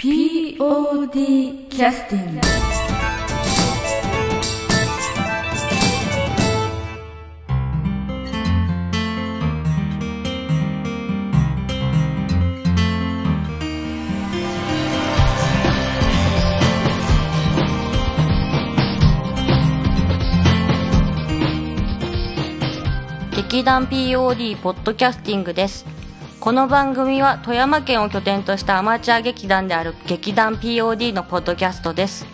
POD キャスティング劇団 POD ポッドキャスティングです。この番組は富山県を拠点としたアマチュア劇団である劇団 POD のポッドキャストです。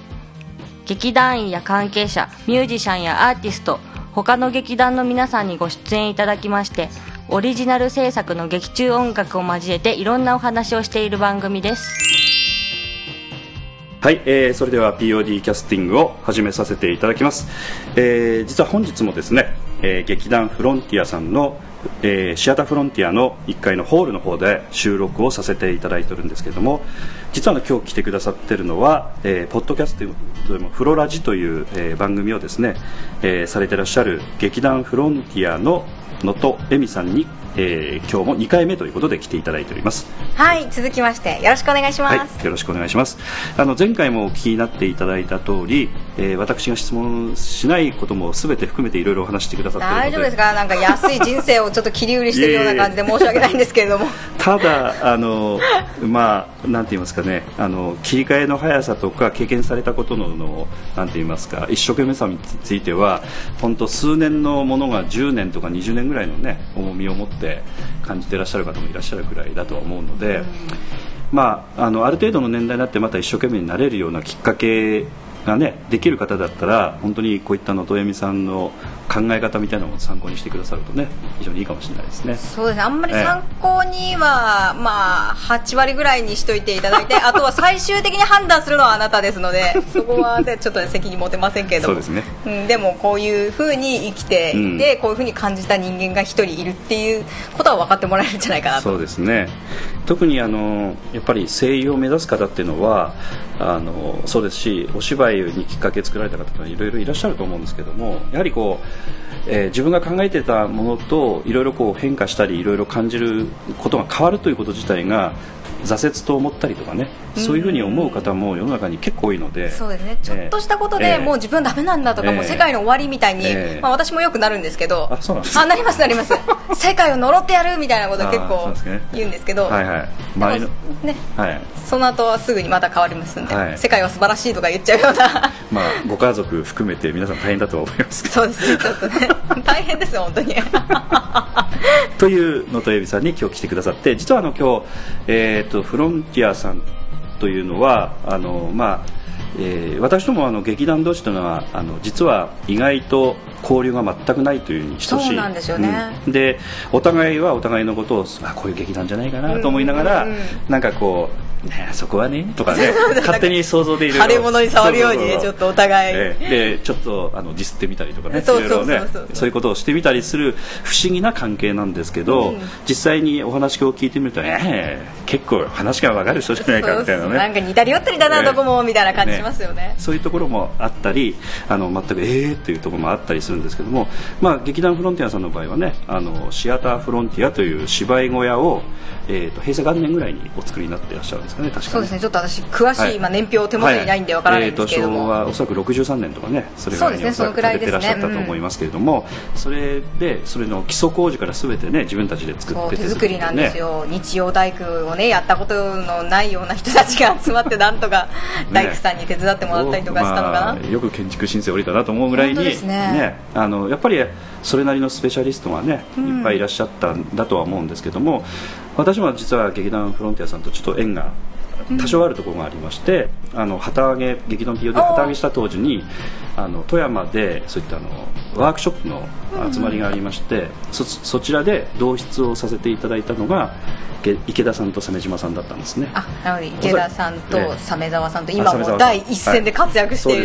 劇団員や関係者ミュージシャンやアーティスト他の劇団の皆さんにご出演いただきましてオリジナル制作の劇中音楽を交えていろんなお話をしている番組です。はい、えーそれでは POD キャスティングを始めさせていただきます、えー実は本日もですね、えー劇団フロンティアさんの、えーシアターフロンティアの1階のホールの方で収録をさせていただいてるんですけれども実は今日来てくださってるのは、えーポッドキャストでもフロラジという、えー番組をですね、えされてらっしゃる劇団フロンティアの能登恵美さんに、えー今日も2回目ということで来ていただいております。はい続きましてよろしくお願いします、はい、よろしくお願いします。あの前回もお聞きになっていただいた通り、えー私が質問しないこともすべて含めていろいろお話してくださって大丈夫ですか？なんか安い人生をちょっと切り売りしてるような感じで 申し訳ないんですけれども。ただあのまあなんて言いますかね、あの切り替えの速さとか経験されたことののなんて言いますか、一生懸命さについては本当数年のものが10年とか20年ぐらいのね重みを持って感じてらっしゃる方もいらっしゃるくらいだとは思うので。まあ、あのある程度の年代になってまた一生懸命になれるようなきっかけがねできる方だったら本当にこういったのとえみさんの考え方みたいなのを参考にしてくださるとね非常にいいかもしれないですね。そうですね。あんまり参考には、まあ8割ぐらいにしといていただいて あとは最終的に判断するのはあなたですのでそこはねちょっとね責任持てませんけれども。そうですね。うん、でもこういうふうに生きていて、こういうふうに感じた人間が一人いるっていうことは分かってもらえるんじゃないかなと。そうですね。特にあのやっぱり声優を目指す方っていうのはあのそうですしお芝居にきっかけ作られた方とかいろいろいらっしゃると思うんですけどもやはりこう、えー自分が考えてたものといろいろ変化したりいろいろ感じることが変わるということ自体が挫折と思ったりとかね、そういうふうに思う方も世の中に結構多いのでそうですね。ちょっとしたことで、ええ。もう自分ダメなんだとか、ええ。もう世界の終わりみたいに、ええ。まあ、私もよくなるんですけどあそうなんですあなりますなります。世界を呪ってやるみたいなことを結構言うんですけどはいはい。で周りのもねはい。その後はすぐにまた変わりますんで、はい。世界は素晴らしいとか言っちゃうような。まあご家族含めて皆さん大変だとは思いますけど。そうですねちょっとね大変ですよ本当に。というのとえびさんに今日来てくださって実はあの今日、えー、とフロンティアさんというのはあの、まあえー私どもあの劇団同士というのはあの実は意外と交流が全くないというに等しいそうなんですよね。うん。でお互いはお互いのことをあこういう劇団じゃないかなと思いながら、うん。うんうんなんかこうねそこはねとかね勝手に想像でいろいろ。腫れ物に触るようにねちょっとお互い。ええ。でちょっとあのディスってみたりとかねそうそうそういうことをしてみたりする不思議な関係なんですけど、うん。実際にお話を聞いてみると、ええ結構話が分かる人じゃないかみたいなそうそうなんねか似たり寄ったりだな、ええどこもみたいな感じしますよね。そういうところもあったりあの全くええっていうところもあったりするんですけども、まあ、劇団フロンティアさんの場合はねあのシアターフロンティアという芝居小屋を、えー、と平成元年ぐらいにお作りになっていらっしゃるんですかね確かにそうですね。ちょっと私詳しい、はい。今年表手元にないんでわからないんですけれども、はい。えーと昭和おそらく63年とかねそれぐらいにおそらく建ててらっしゃったと思いますけれども、それでそれの基礎工事から全てね自分たちで作そうって手作りなんですよ、日曜大工をねやったことのないような人たちが集まって なんとか大工さんに手伝ってもらったりとかしたのかな、まあよく建築申請降りたなと思うぐらいにねあのやっぱりそれなりのスペシャリストがねいっぱいいらっしゃったんだとは思うんですけども、私も実は劇団フロンティアさんとちょっと縁が多少あるところがありまして、あの旗揚げ劇団 PO で旗揚げした当時にあの富山でそういったあのワークショップの集まりがありまして、そそちらで同室をさせていただいたのがげ池田さんと鮫島さんだったんですね。あなので池田さんとええ鮫沢さんとあ今も第一線で活躍して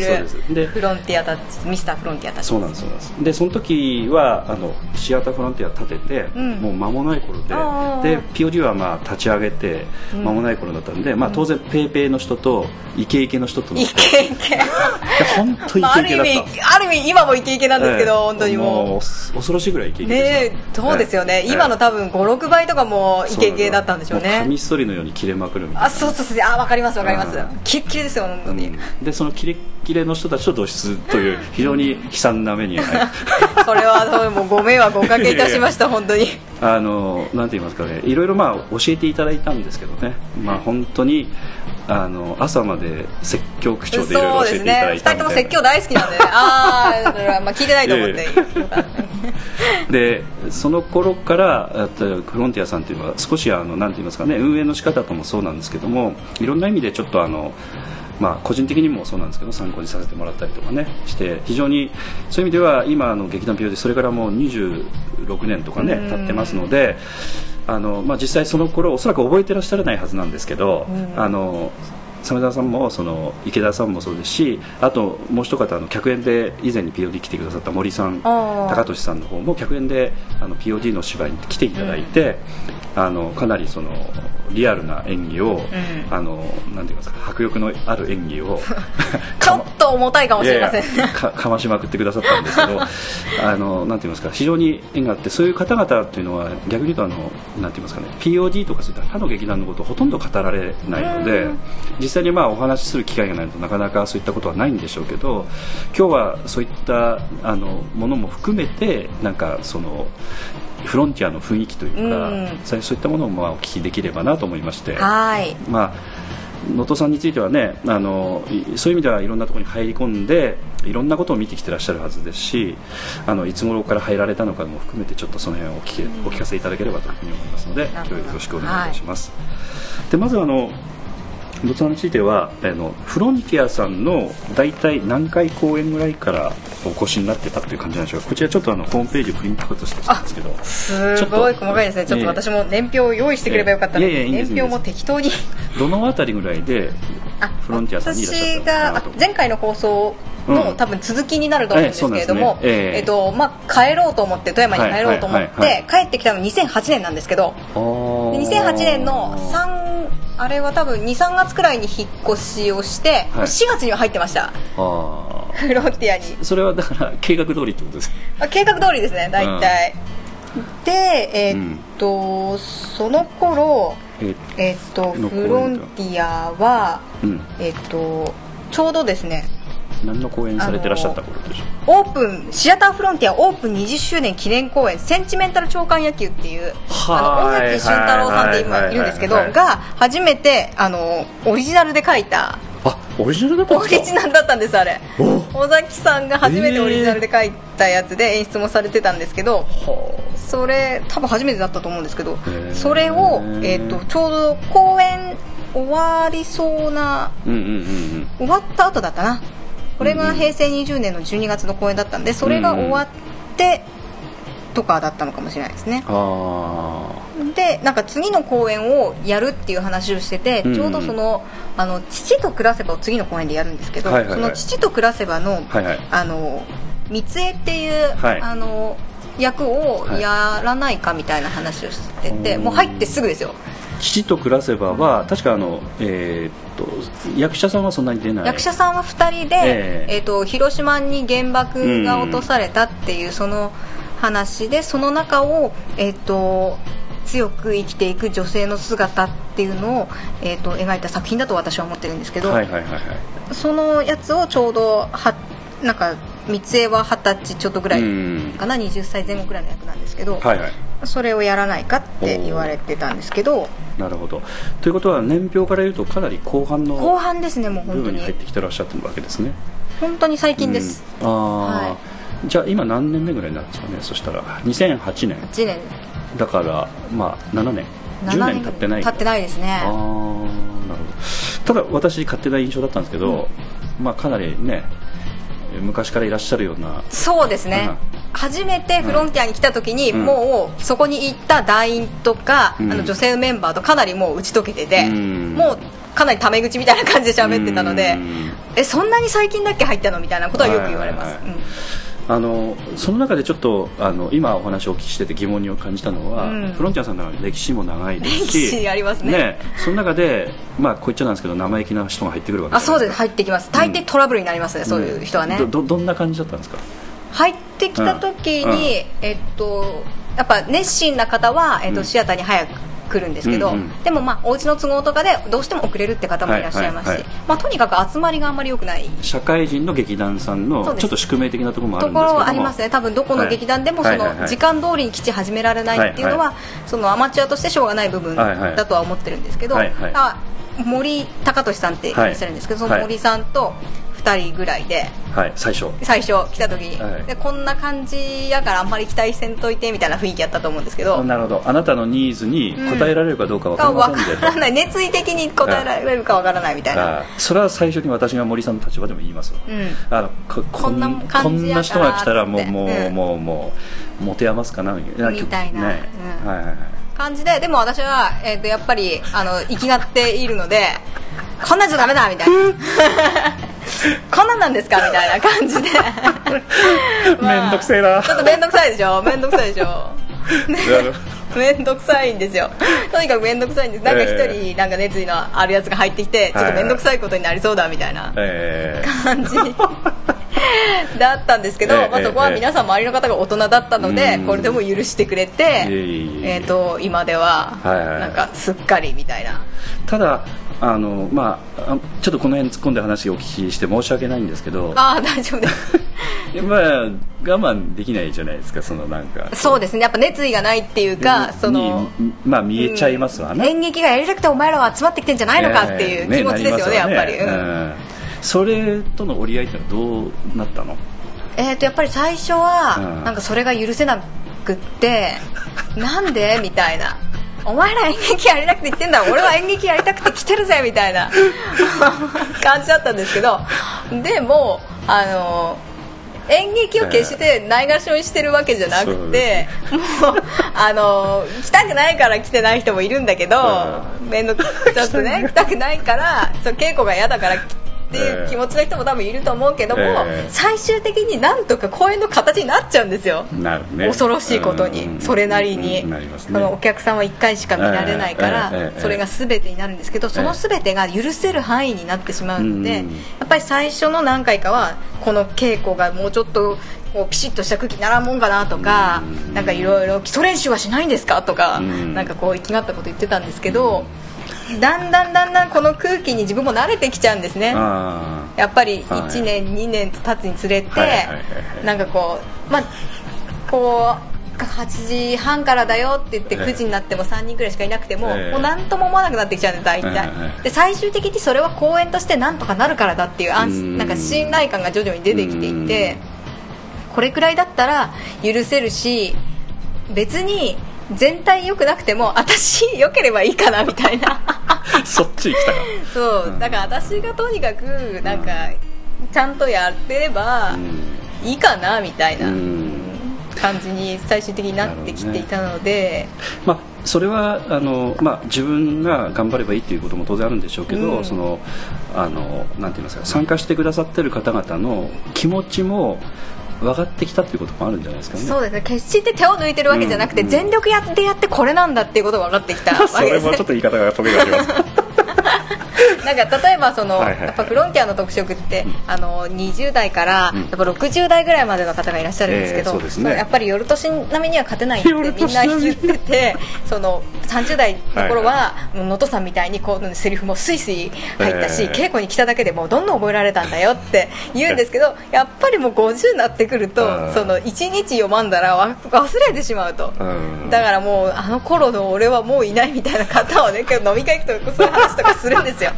いるフロンティアたちミスターフロンティアたちそうなんですでその時はあのシアターフロンティア建てて、うん。もう間もない頃でで POD はまあ立ち上げて間もない頃だったんで、まあ、当然ペイペイの人とイケイケの人とのイケイケ。本当イケイケだった。味ある意味今もイケイケなんですけど、ええ。本当にもう。恐ろしいぐらいイケイケでね。そうですよね、ええ。今の多分56倍とかもイケイケ系だったんでしょうね。もカミソリのように切れまくるみたいな。あそうそうそう。あわかりますわかります。うん。キレッキレですよ本当に、うん。でそのキレッキレの人たちと土質という非常に悲惨な目に遭いそれはどうもご迷惑をおかけいたしました本当にあのなんて言いますかねいろいろまあ教えていただいたんですけどねまあ本当にあの朝まで説教口調でいろいろ教えていただいたみたいな人とも説教大好きなんでねああまあ聞いてないと思って、でその頃からフロンティアさんというのは少しあのなんて言いますかね運営の仕方ともそうなんですけどもいろんな意味でちょっとあのまあ、個人的にもそうなんですけど参考にさせてもらったりとかねして非常にそういう意味では今あの劇団 POD それからもう26年とかね経ってますのであの、まあ、実際その頃おそらく覚えてらっしゃらないはずなんですけど、あの鮫沢さんもその池田さんもそうですしあともう一方あの客演で以前に POD 来てくださった森さん高俊さんの方も客演であの POD の芝居に来ていただいて、あのかなりそのリアルな演技を、あのなんて言いますか迫力のある演技を ちょっと重たいかもしれません。かかましまくってくださったんですけど あのなんて言いますか非常に縁があってそういう方々っていうのは逆に言うとあのなんて言いますかね POD とかそういった他の劇団のことをほとんど語られないので実際にまあお話しする機会がないとなかなかそういったことはないんでしょうけど今日はそういったあのものも含めてなんかそのフロンティアの雰囲気というか、うんそういったものをまあお聞きできればなと思いまして。はいまあ能登さんについてはねあのいそういう意味ではいろんなところに入り込んでいろんなことを見てきてらっしゃるはずですしあのいつ頃から入られたのかも含めてちょっとその辺をお聞きお聞かせいただければというふうに思いますので今日はよろしくお願いいたします。でまずあのについてはあのフロンティアさんの大体何回公演ぐらいからお越しになってたという感じなんでしょうか。こちらちょっとあのホームページをプリントアウトしてきたんですけど。すごい細かいですね。ちょっと私も年表を用意してくればよかったのいやいやいいんです。年表も適当に。どのあたりぐらいであフロンティアさんにいらっしゃ私ったのか前回の放送の、うん。多分続きになると思うんですけれども、ね。ええ。えっとまあ、帰ろうと思って富山に帰ろうと思っはいはいはいて帰ってきたの2008年なんですけどで2008年の3あれは多分23月くらいに引っ越しをして、はい。4月には入ってました。あフロンティアに。あそれはだから 計画通りってことですあ計画通りですね大体、でえーっと、その頃ええーっとのフロンティアはうん。えーっとちょうどですね何の公演されてらっしゃった頃でしょオープンシアターフロンティアオープン20周年記念公演センチメンタル長官野球っていうあの尾はい崎俊太郎さんって今いるんですけどが初めてあのオリジナルで書いた。あオリジナルだったんオリジナルだったんですあれ。お。尾崎さんが初めてオリジナルで書いたやつで演出もされてたんですけどそれ多分初めてだったと思うんですけどー。それを、えー、とちょうど公演終わりそうなうんうんうんうん。終わった後だったなこれが平成20年の12月の公演だったんでそれが終わってとかだったのかもしれないですね。あでなんか次の公演をやるっていう話をしてて、うん。ちょうどそのあの父と暮らせばを次の公演でやるんですけど、はいはいはい。その父と暮らせばの、あはいはい。あの三江っていう、はい。あの役をやらないかみたいな話をしてて、はいもう入ってすぐですよ父と暮らせばは確かあのえーっと役者さんはそんなに出ない。役者さんは2人で、ええ。えー、と広島に原爆が落とされたっていうその話でその中を、えー、と強く生きていく女性の姿っていうのを、えー、と描いた作品だと私は思ってるんですけど、はいはいはいはい。そのやつをちょうどはなんか三江は二十歳ちょっとぐらいうん。かな20歳前後ぐらいの役なんですけど、はいはい。それをやらないかって言われてたんですけどなるほど。ということは年表から言うとかなり後半後の半ですねもう部本当に。入ってきてらっしゃってるわけですね。本当に最近です、うん。ああ、はじゃあ今何年目ぐらいになるんですかねそしたら。2008年。1年。だからまあ7年。10 7年経ってない。経ってないですね。ああなるほど。ただ私勝手な印象だったんですけど、まあかなりね昔からいらっしゃるような。そうですね、初めてフロンティアに来た時に、うん。もうそこに行った団員とか、うん。あの女性のメンバーとかなりもう打ち解けてて、うん。もうかなりタメ口みたいな感じで喋ってたので、うん。えそんなに最近だっけ入ったのみたいなことはよく言われます、はいあのその中でちょっとあの今お話をお聞きしてて疑問に感じたのは、うん。フロンティアさんの歴史も長いですし歴史ありますね。その中で、まあ、こう言っちゃなんですけど生意気な人が入ってくるわけあそうです。はい入ってきます。大抵トラブルになりますね、そういう人はね、どどどんな感じだったんですか？入ってきた時に、うん。うん。えっとやっぱ熱心な方は、えっとうん。シアターに早く来るんですけど、うんうん。でもまあお家の都合とかでどうしても遅れるって方もいらっしゃいますし、はいはいはい。まあ、とにかく集まりがあんまり良くない。社会人の劇団さんのちょっと宿命的なところもあるとこんですけども。ろはありますね。多分どこの劇団でもそはい。はいはいはい。の時間通りに基地始められないっていうのは、はいそのアマチュアとしてしょうがない部分はい。はいだとは思ってるんですけど、はいはい。あ森高俊さんっていらっしゃるんですけど、はい。その森さんと2人ぐらいで。はい最初。最初来た時に、はい。でこんな感じやからあんまり期待せんといてみたいな雰囲気やったと思うんですけど。なるほど。あなたのニーズに応えられるかどうか分かりませんで、分からない。熱意的に答えられるか分からないみたいな、あそれは最初に私が森さんの立場でも言いますわ、うん。あのこんな人が来たらもうもう、うんもうもう持て余すかなみたいなみたいなねうんはいはいはい感じででも私は、えー、とやっぱりあの生きがっているのでこんなんじゃダメだみたいな。こんなんなんですかみたいな感じで。めんどくせえな。ちょっと面倒くさいでしょ？面倒くさいでしょ？なる面倒 くさいんですよ。とにかく面倒くさいんです。なんか一え人なんか熱意のあるやつが入ってきてちょっと面倒くさいことになりそうだみたいなえー感じだったんですけど、ええまあ、そこは皆さん周りの方が大人だったので、うん。これでも許してくれて、いえー、と今ではなんかすっかりみたいな、ただあの、まあ、あちょっとこの辺突っ込んで話をお聞きして申し訳ないんですけど。ああ大丈夫です。まあ我慢できないじゃないですかそのなんか。そうですね。やっぱ熱意がないっていうか、そのにまあ見えちゃいますわね、演劇がやりたくてお前らは集まってきてんじゃないのかっていう気持ちですよね,、やっぱり、うん。うんそれとの折り合いってのはどうなったの？えー、とやっぱり最初は、うん。なんかそれが許せなくって なんで？みたいな。お前ら演劇やりたくて来てんだ俺は演劇やりたくて来てるぜみたいな 感じだったんですけど。でもあの演劇を決してないがしろにしてるわけじゃなくて、もうあの来たくないから来てない人もいるんだけど、面倒くちょっとね来たくないからそう稽古が嫌だからっていう気持ちの人も多分いると思うけども、ええ。最終的になんとか公演の形になっちゃうんですよ、なるね。恐ろしいことに、うん。それなりに、うんね。そのお客さんは1回しか見られないから、ええええそれが全てになるんですけどその全てが許せる範囲になってしまうので、うん。やっぱり最初の何回かはこの稽古がもうちょっとこうピシッとした空気にならんもんかなとか、うん。なんかいろいろ基礎練習はしないんですかとか、うん。なんかこう生きがったこと言ってたんですけど、だんだんだんだんこの空気に自分も慣れてきちゃうんですね。あやっぱりはい。1年、2年と経つにつれて、はいはいはい。はいなんかこうまあこう8時半からだよって言ってええ。9時になっても3人くらいしかいなくても、ええ。もう何とも思わなくなってきちゃうんで大体、ええで最終的にそれは公演としてなんとかなるからだっていう安うん。心なんか信頼感が徐々に出てきていてこれくらいだったら許せるし別に全体良くなくても私良ければいいかなみたいな。あ そっち行きたかそう。だから私がとにかくなんかちゃんとやってればいいかなみたいなうん。感じに最終的になってきていたので、まあ、それはあの、まあ、自分が頑張ればいいということも当然あるんでしょうけど、うん。そのあのなんて言いますか参加してくださってる方々の気持ちも分かってきたっていうこともあるんじゃないですかね。そうですね決して手を抜いてるわけじゃなくて、うん全力やってやってこれなんだっていうことが分かってきたわそけですねれもちょっと言い方がトゲがあります。なんか例えばその、はいはいはい。やっぱフロンティアの特色って、あの20代からうん。やっぱ60代ぐらいまでの方がいらっしゃるんですけど、ええそうですね。やっぱり夜年並みには勝てないってみんな言っててその30代の頃は能登さんみたいにこうセリフもスイスイ入ったし、ええ稽古に来ただけでもうどんどん覚えられたんだよって言うんですけどやっぱりもう50になってくるとうん。その1日読まんだらわ忘れてしまうと。うん。だからもうあの頃の俺はもういないみたいな方をね今日飲み会行くとそういう話とかするんですよ。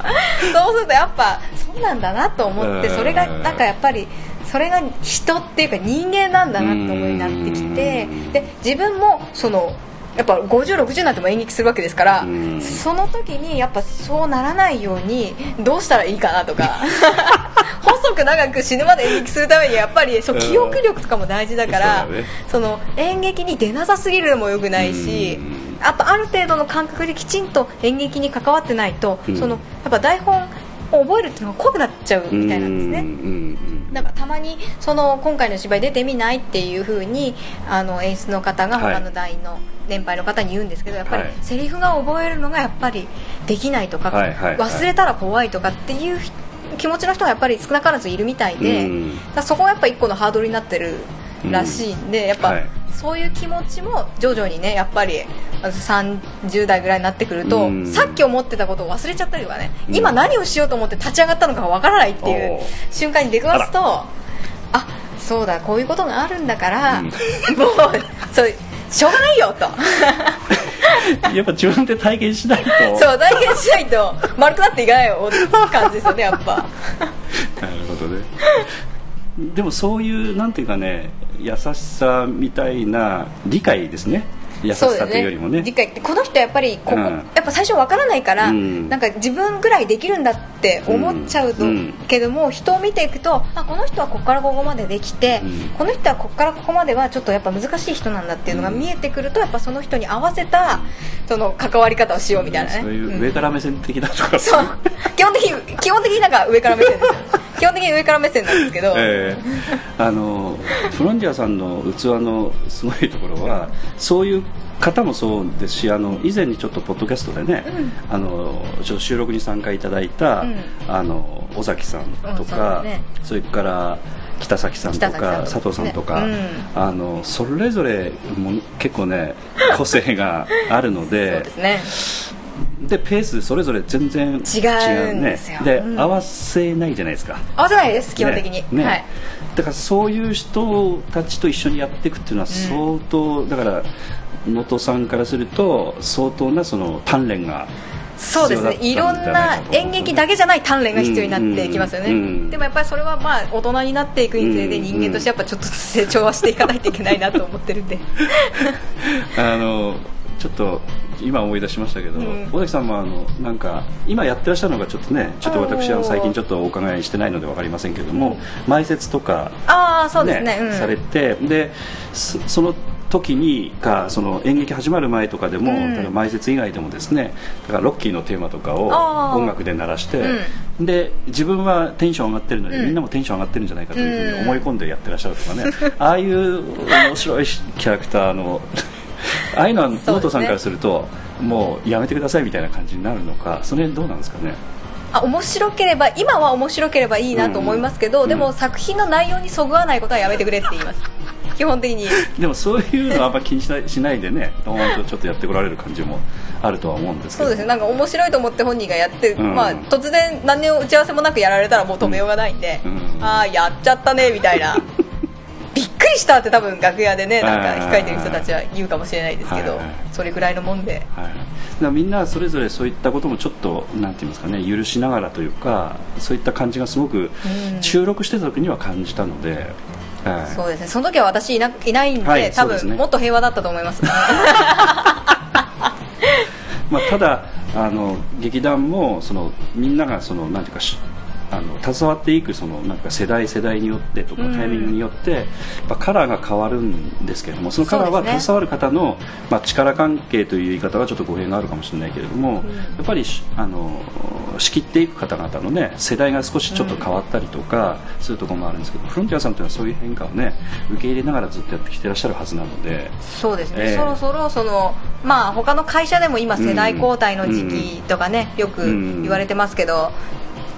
そうするとやっぱそうなんだなと思ってうん。それがなんかやっぱりそれが人っていうか人間なんだなって思いになってきてうん。で自分もそのやっぱ5060になっても演劇するわけですからうん。その時にやっぱそうならないようにどうしたらいいかなとか 細く長く死ぬまで演劇するためにやっぱりそう記憶力とかも大事だからその演劇に出なさすぎるのもよくないしうんやっぱある程度の感覚できちんと演劇に関わってないと、うん。そのやっぱ台本を覚えるっていうのが怖くなっちゃうみたいなんですね。うんうんなんかたまにその今回の芝居出てみないっていう風にあの演出の方がはい。他の団員の年配の方に言うんですけどやっぱりはい。セリフが覚えるのがやっぱりできないとか、はいはいはい。忘れたら怖いとかっていう気持ちの人がやっぱり少なからずいるみたいで、そこがやっぱ一個のハードルになってるらしいんで、やっぱ、はい。そういう気持ちも徐々にねやっぱり30代ぐらいになってくると、うん。さっき思ってたことを忘れちゃったりとかね、うん。今何をしようと思って立ち上がったのかわからないっていう瞬間に出くわすとあそうだこういうことがあるんだから、うん。もうそうしょうがないよと。やっぱ自分で体験しないと。そう体験しないと丸くなっていかないよって感じですよねやっぱ。なるほどね。でもそういうなんていうかね優しさみたいな理解ですね。優しさというよりもね。理解ってこの人はやっぱりここ、うん。やっぱ最初わからないから、うん。なんか自分ぐらいできるんだって思っちゃうと、うん。けども人を見ていくとあこの人はここからここまでできて、うん。この人はここからここまではちょっとやっぱ難しい人なんだっていうのが見えてくるとやっぱその人に合わせたその関わり方をしようみたいなね、そういううん。上から目線的なとか、そう。基本的に基本的になんか上から目線ですよ。基本的に上から目線なんですけど、ええ。あのフロンティアさんの器のすごいところはそういう方もそうですしあの以前にちょっとポッドキャストでね、あのちょっと収録に参加いただいた、うん。あの尾崎さんとうんそね。それから北崎さんとか佐藤さんとか、ねあのそれぞれも結構ね 個性があるのでですね。でペースそれぞれ全然違ううんですよ。で、うん。合わせないじゃないですか。合わせないです基本的に、ね。ねはい。だからそういう人たちと一緒にやっていくっていうのは相当、だから能登さんからすると相当なその鍛錬がそうですね。いろんな演劇だけじゃない鍛錬が必要になってきますよね、うんうんでもやっぱりそれはまあ大人になっていくにつれてうん人間としてやっぱちょっと成長はしていかないといけないなと思ってるんで。あのちょっと今思い出しましたけど、うん。尾崎さんもあのなんか今やってらっしゃるのがちょっとねちょっと私は最近ちょっとお伺いしてないので分かりませんけども、前説とかああそうですねうん。されてでそその時にかその演劇始まる前とかでも、うん。だから前説以外でもですねだからロッキーのテーマとかを音楽で鳴らして、で自分はテンション上がってるので、うん。みんなもテンション上がってるんじゃないかというふうに思い込んでやってらっしゃるとかね、ああいう面白いキャラクターの ああいうのはのとさんからするともうやめてくださいみたいな感じになるのかその辺どうなんですかね？あ面白ければ今は面白ければいいなと思いますけど、うん。でも作品の内容にそぐわないことはやめてくれって言います 基本的に。でもそういうのはあんま気にしないしないでねドーンとちょっとやってこられる感じもあるとは思うんですけど。そうですね。なんか面白いと思って本人がやって、うん。まあ、突然何の打ち合わせもなくやられたらもう止めようがないんで、うん。ああやっちゃったねみたいな。びっくりしたって多分楽屋でねなんか控えてる人たちは言うかもしれないですけどはい。はいそれぐらいのもんで。はい、だみんなそれぞれそういったこともちょっとなんて言いますかね許しながらというかそういった感じがすごくうん。収録してた時には感じたので、はい。そうですね。その時は私いないないんで、はい多そうですね。分もっと平和だったと思います。まあ、ただあの劇団もそのみんながそのなんていうかしあの携わっていくそのなんか世代世代によってとかうん。タイミングによって、やっぱカラーが変わるんですけれどもそのカラーは携わる方の、まあ、力関係という言い方はちょっと語弊があるかもしれないけれども、やっぱりしあの仕切っていく方々のね世代が少しちょっと変わったりとかするところもあるんですけど、フロンティアさんというのはそういう変化をね受け入れながらずっとやってきてらっしゃるはずなので。そうですね、ええ。そろそろそのまあ他の会社でも今世代交代の時期とかね、よく言われてますけど、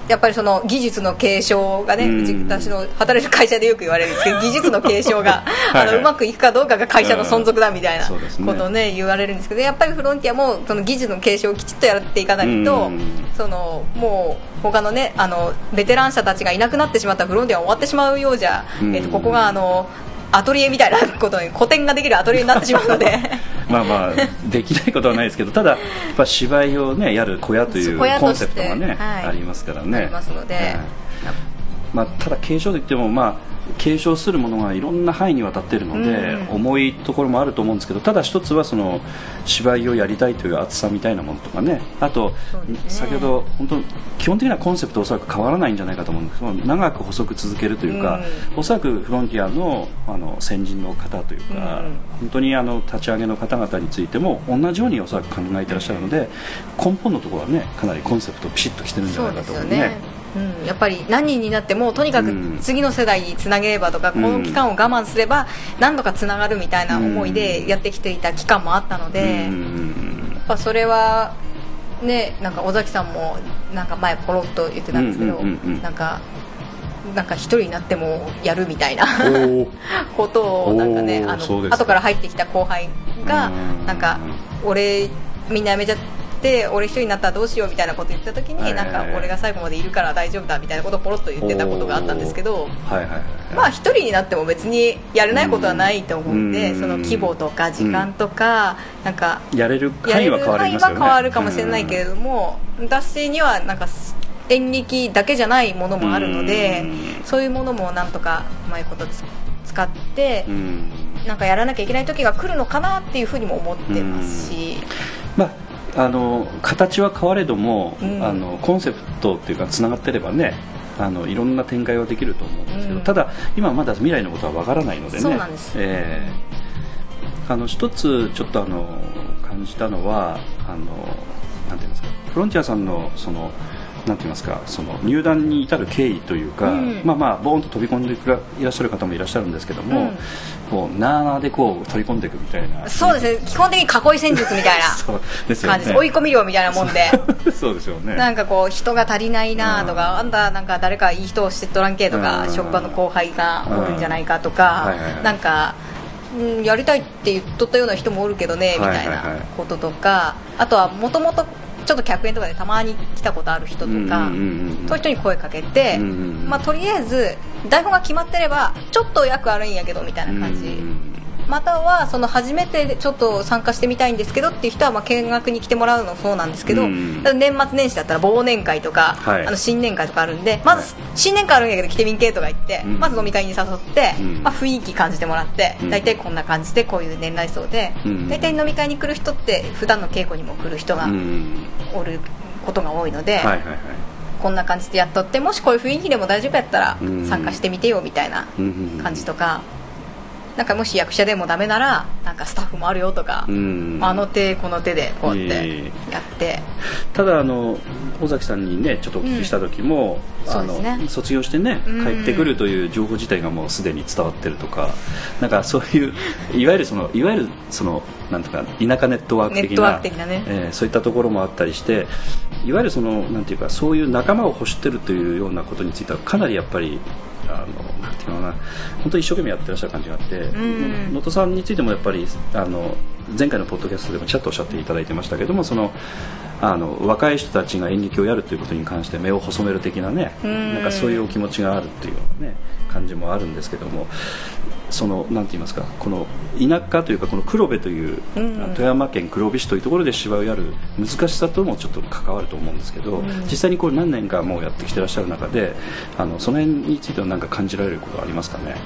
やっぱりその技術の継承がね、私の働いてる会社でよく言われるんですけど 技術の継承がはいはい。あのうまくいくかどうかが会社の存続だみたいなことをね言われるんですけどやっぱりフロンティアもその技術の継承をきちっとやっていかないと、うんそのもう他のねあのベテラン者たちがいなくなってしまったらフロンティアは終わってしまうようじゃ、うんえっとここがあのアトリエみたいなことに古典ができるアトリエになってしまうのでまあまあできないことはないですけどただやっぱ芝居をねやる小屋というコンセプトがね、はいありますからね。ありますので。はい。まあ、ただ継承といってもまあ継承するものがいろんな範囲にわたっているので、うん。重いところもあると思うんですけどただ一つはその芝居をやりたいという熱さみたいなものとかね。あと、ね。先ほど本当基本的なコンセプトはおそらく変わらないんじゃないかと思うんですけど長く細く続けるというか、おそらくフロンティアのあの先人の方というか、うん。本当にあの立ち上げの方々についても同じようにおそらく考えていらっしゃるので根本のところはねかなりコンセプトピシッときてるんじゃそないかと思うね。うん、やっぱり何人になってもとにかくうん。次の世代につなげればとか、この期間を我慢すれば何度かつながるみたいな思いでやってきていた期間もあったので、うやんっぱそれはねなんか尾崎さんもなんか前ポロッと言ってたんですけど、なんかなんか一人になってもやるみたいな ことをなんかねあの後から入ってきた後輩がうんなんか俺みんな辞めちゃって俺一人になったらどうしようみたいなこと言った時はいはいはい。になんか俺が最後までいるから大丈夫だみたいなことをポロッと言ってたことがあったんですけどはいはいはい。まあ一人になっても別にやれないことはないと思うんでうん。その規模とか時間とかなんかやれるやれる範囲は変わりますよね。は変わるかもしれないけれども私にはなんか演劇だけじゃないものもあるのでうん。そういうものもなんとかうまいことつ使ってうん。なんかやらなきゃいけない時が来るのかなっていうふうにも思ってますし。まああの形は変われども、うん。あのコンセプトっていうかつながってればねあのいろんな展開はできると思うんですけど、うん。ただ今まだ未来のことはわからないのでねそうなんです。えーあの一つちょっとあの感じたのはあのなんていうんですかフロンティアさんのそのなんて言いますかその入団に至る経緯というか、うん。まあまあボーンと飛び込んでくらいらっしゃる方もいらっしゃるんですけども、うん。こうなあなあでこう取り込んでいくみたいな。そうです。ね基本的に囲い戦術みたい そうですな感じです。追い込み量みたいなもんで。そうですよね。なんかこう人が足りないなとか、あんたなんか誰かいい人を知っとらんけとか、うん。職場の後輩がおるんじゃないかとうん。かはいはいは、い。なんか、うん、やりたいって言っとったような人もおるけどねみたいなはいはいはい。こととか、あとはもともとちょっと客演とかでたまに来たことある人とか、そういう人に声かけて、まあ、とりあえず台本が決まってればちょっと役あるんやけどみたいな感じ。うんまたはその初めてちょっと参加してみたいんですけどっていう人はまあ見学に来てもらうのもそうなんですけど、うん。年末年始だったら忘年会とか、はい。あの新年会とかあるんでまず新年会あるんやけど来てみんけとか言って、うん。まず飲み会に誘って、うん。まあ、雰囲気感じてもらって、うん。大体こんな感じでこういう年代層で、うん。大体飲み会に来る人って普段の稽古にも来る人がうん。おることが多いので、はいはいはい。こんな感じでやっとってもしこういう雰囲気でも大丈夫やったらうん参加してみてよみたいなうん。感じとか。なんかもし役者でもダメならなんかスタッフもあるよとか、うん。あの手この手でこうやってやって。ただあの尾崎さんにねちょっとお聞きした時も、うん。あそうですね。の卒業してねうん。帰ってくるという情報自体がもうすでに伝わってるとかなんかそういういわゆるそのいわゆるそのなんとか田舎ネットワーク的な的なね。えーそういったところもあったりしていわゆるそのなんていうかそういう仲間を欲してるというようなことについてはかなりやっぱりあのなんていうのかな本当に一生懸命やってらっしゃる感じがあってん。能登さんについてもやっぱりあの前回のポッドキャストでもちらっとおっしゃっていただいてましたけどもそのあの若い人たちが演劇をやるということに関して目を細める的なねん。なんかそういうお気持ちがあるっていうようなね感じもあるんですけどもそのなんて言いますかこの田舎というかこの黒部という、うん。富山県黒部市というところで芝居をやる難しさともちょっと関わると思うんですけど、実際にこう何年かもうやってきてらっしゃる中であのその辺については何か感じられることはありますかね？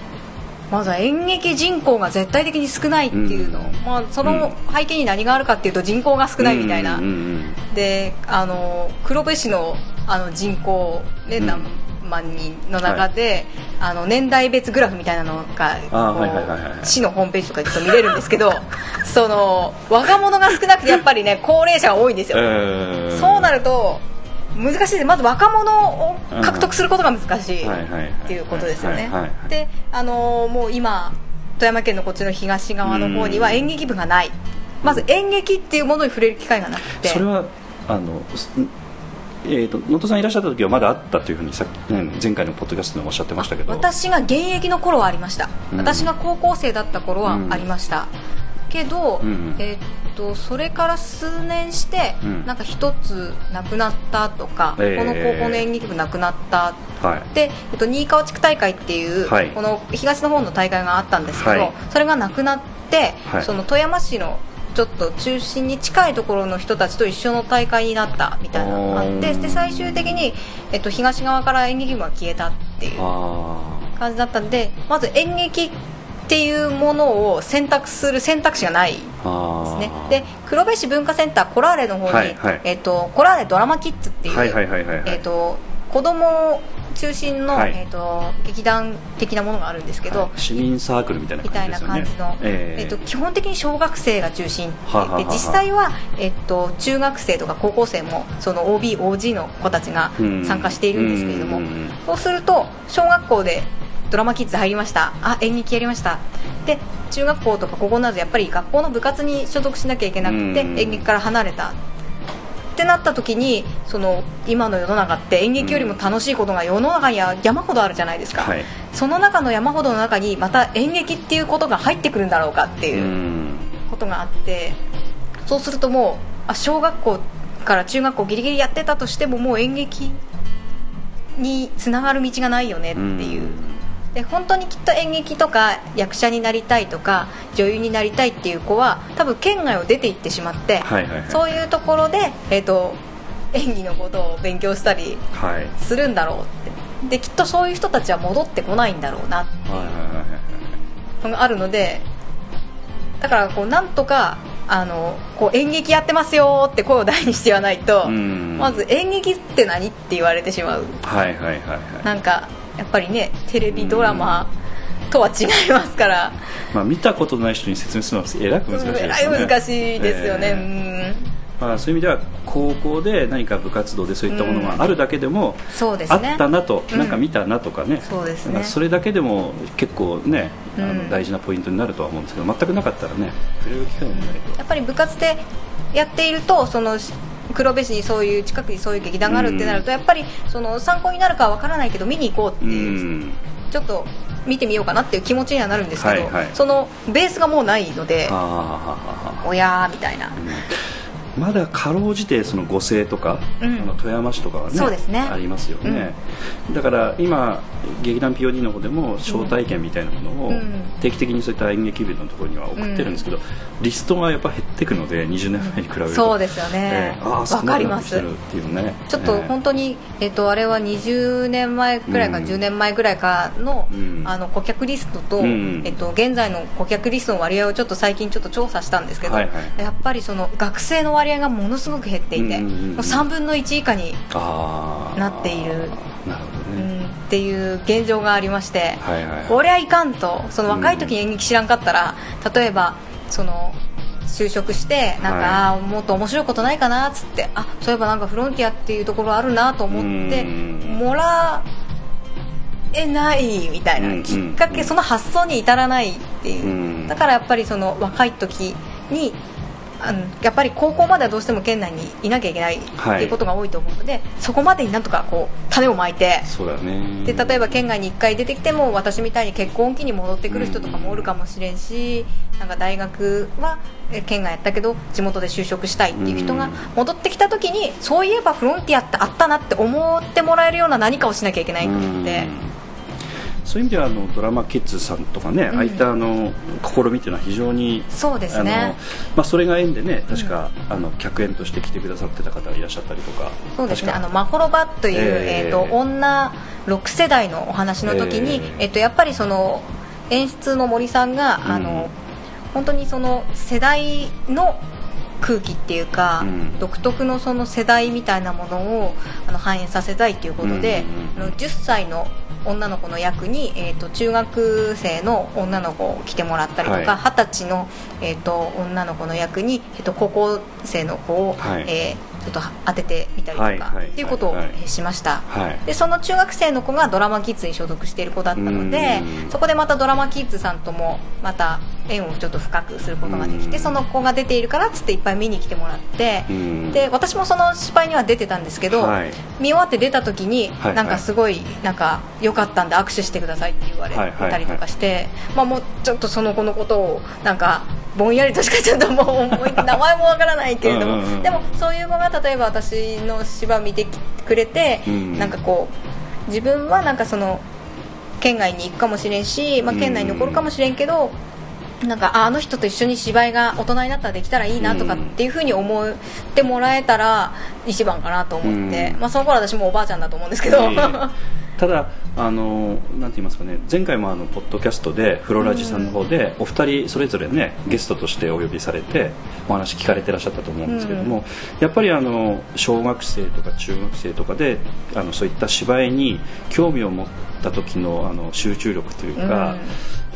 まずは演劇人口が絶対的に少ないっていうの、うん。まあ、その背景に何があるかっていうと人口が少ないみたいな、うんうんうんであの黒部市のあの人口、ねうん。何万人の中で、あの年代別グラフみたいなのが市のホームページとかで見れるんですけど その若者が少なくてやっぱりね高齢者が多いんですよ、えー。そうなると難しいです。まず若者を獲得することが難しいはいはいはいっていうことですよね。はいはいはいであのーもう今富山県のこっちの東側の方には演劇部がない。まず演劇っていうものに触れる機会がなくて。それはあのすえー、と能登さんいらっしゃった時はまだあったというふうにさっき、ね、前回のポッドキャストでもおっしゃってましたけど。私が現役の頃はありました、うん。私が高校生だった頃はありました、けど、うんえーっとそれから数年して、うん。なんか一つなくなったとか、えー。この高校の演劇部なくなったはい。で、えっと、新川地区大会っていう、はい。この東の方の大会があったんですけど、はい。それがなくなって、はい。その富山市のちょっと中心に近いところの人たちと一緒の大会になったみたいなのがあってで最終的に、えっと、東側から演劇部が消えたっていうあ感じだったんでまず演劇っていうものを選択する選択肢がないですね。で黒部市文化センターコラーレの方に、はいはい。えっと、コラーレドラマキッズっていう、はいはいはい。えっと子供中心の、はい。えー、と劇団的なものがあるんですけど、はい。市民サークルみたいなみたいな感じね感じの、えーえー、と基本的に小学生が中心で実際は、えー、と中学生とか高校生もその OBOG の子たちがうん。参加しているんですけれども、うそうすると小学校でドラマキッズ入りました。あ演劇やりました。で中学校とか高校などやっぱり学校の部活に所属しなきゃいけなくてうん。演劇から離れたっってなった時にその今の世の中って演劇よりも楽しいことが世の中には山ほどあるじゃないですか、はい。その中の山ほどの中にまた演劇っていうことが入ってくるんだろうかってういうん。ことがあってそうするともうあ小学校から中学校ギリギリやってたとしてももう演劇につながる道がないよねっていう。で本当にきっと演劇とか役者になりたいとか女優になりたいっていう子は多分県外を出て行ってしまって、はいはいはい。そういうところで、えー、と演技のことを勉強したりはい。するんだろうって。できっとそういう人たちは戻ってこないんだろうな。ってはいはいはいはい。のがあるのでだからこうなんとかあのこう演劇やってますよって声を大にして言わないとうん。まず演劇って何って言われてしまう。はいはいはいはい。なんかやっぱりねテレビドラマとは違いますから。まあ見たことない人に説明するのはえらく難しいですよね。えらい難しいですよね、えまあ、そういう意味では高校で何か部活動でそういったものがあるだけでも、うんそうですあねったなと、うん。なんか見たなとかね。そうですね。それだけでも結構ね、あうん。の大事なポイントになるとは思うんですけど全くなかったらね。触れる機会もないと、やっぱり部活でやっているとその黒部市にそういう近くにそういう劇団があるってなると、やっぱりその参考になるかは分からないけど見に行こうってういう、んちょっと見てみようかなっていう気持ちにはなるん。ですけど、はいはいそのベースがもうないのでおやーみたいな、まだかろうじてその五星とか、うん。あの富山市とかはねね。ありますよね、だから今劇団 POD の方でも招待券みたいなものをうん。定期的にそういった演劇部のところには送ってるんですけど、リストがやっぱ減ってくので20年前に比べると、そうですよね。ええ。ああわ少なくなかりますっていうね。ちょっと本当に、えっとあれは20年前ぐらいかうん。10年前ぐらいかの,、うん。あの顧客リストと、うん。えっと現在の顧客リストの割合をちょっと最近ちょっと調査したんですけど、はいはい。やっぱりその学生の割合がものすごく減っていて、うんうんうんもう3分の1以下に、なっている。なるほどうね、ん。っていう現状がありまして、はいはいはい。こりゃいかんとその若い時に演劇知らんかったら、例えばその就職してなんか、はい。もっと面白いことないかなっつってあそういえばなんかフロンティアっていうところあるなと思ってうん。もらえないみたいな、うんきっかけ、うんその発想に至らないっていう、うん。だからやっぱりその若い時にあのやっぱり高校まではどうしても県内にいなきゃいけないってはい。いうことが多いと思うので、そこまでになんとかこう種をまいて。そうだね。で例えば県外に1回出てきても私みたいに結婚期に戻ってくる人とかもおるかもしれんし、なんか大学はえ県外やったけど地元で就職したいっていう人が戻ってきた時にそういえばフロンティアってあったなって思ってもらえるような何かをしなきゃいけないと思って。うんそういう意味ではあのドラマキッズさんとかね、ああいったあの試みっていうのは非常にそうですね。あのまあ、それが縁でね確か、あの客演として来てくださってた方がいらっしゃったりとか。そうですね「あのマホロバ」という、えーえーと女6世代のお話の時に、えーえーとやっぱりその演出の森さんが、うん。あの本当にその世代の空気っていうか、うん。独特のその世代みたいなものをあの反映させたいということで、うんあの10歳の女の子の役に、えー、と中学生の女の子を来てもらったりとか、はい。二十歳の、えー、と女の子の役に、えー、と高校生の子を、はい。えーちょっと当ててみたりとか、っていうことをしました、はい。でその中学生の子がドラマキッズに所属している子だったのでうん。そこでまたドラマキッズさんともまた縁をちょっと深くすることができうん。てその子が出ているからっつっていっぱい見に来てもらってうん。で私もその芝居には出てたんですけど、はい。見終わって出た時に、はいなんかすごいなんか良かったんで握手してくださいって言われたりとかして、まあ、もうちょっとその子のことをなんかぼんやりとしかちょっともう思い名前もわからないけれどもでもそういう子が例えば私の芝居を見てくれて、うん。なんかこう自分はなんかその県外に行くかもしれんし、まあ、県内に残るかもしれんけど、なんかああの人と一緒に芝居が大人になったらできたらいいなとかっていうふうに思ってもらえたら一番かなと思って、うん。まあ、その頃私もうおばあちゃんだと思うんですけど、ええただあのなんて言いますかね前回もあのポッドキャストでフロラジさんの方で、お二人それぞれねゲストとしてお呼びされてお話聞かれてらっしゃったと思うんですけども、やっぱりあの小学生とか中学生とかであのそういった芝居に興味を持った時のあの集中力というか、うん。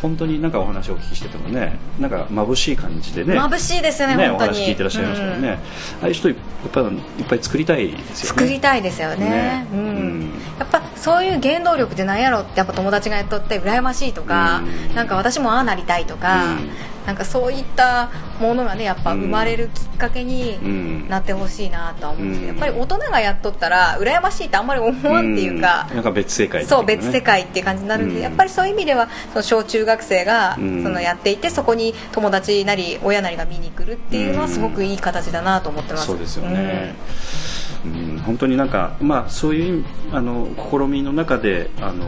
本当になんかお話をお聞きしててもねなんか眩しい感じでね眩しいですよねね、本当に。お話聞いてらっしゃいますからね、うん。ああいう人いっぱいいっぱい作りたいですよね。作りたいですよね。ね。うん。うんやっぱそういう原動力って何やろってやっぱ友達がやっとって羨ましいとか、うん。なんか私もああなりたいとか、なんかそういったものがねやっぱ生まれるきっかけにうん。なってほしいなとは思うんですけど、うん。やっぱり大人がやっとったら羨ましいってあんまり思わんっていうか、ん。なんか別世界っていそう別世界っていう感じになるんで、うん。やっぱりそういう意味ではその小中学生がそうん。のやっていてそこに友達なり親なりが見に来るっていうのはすごくいい形だなと思ってます、そうですよね、うん。本当になんか、まあ、そういうあの試みの中であの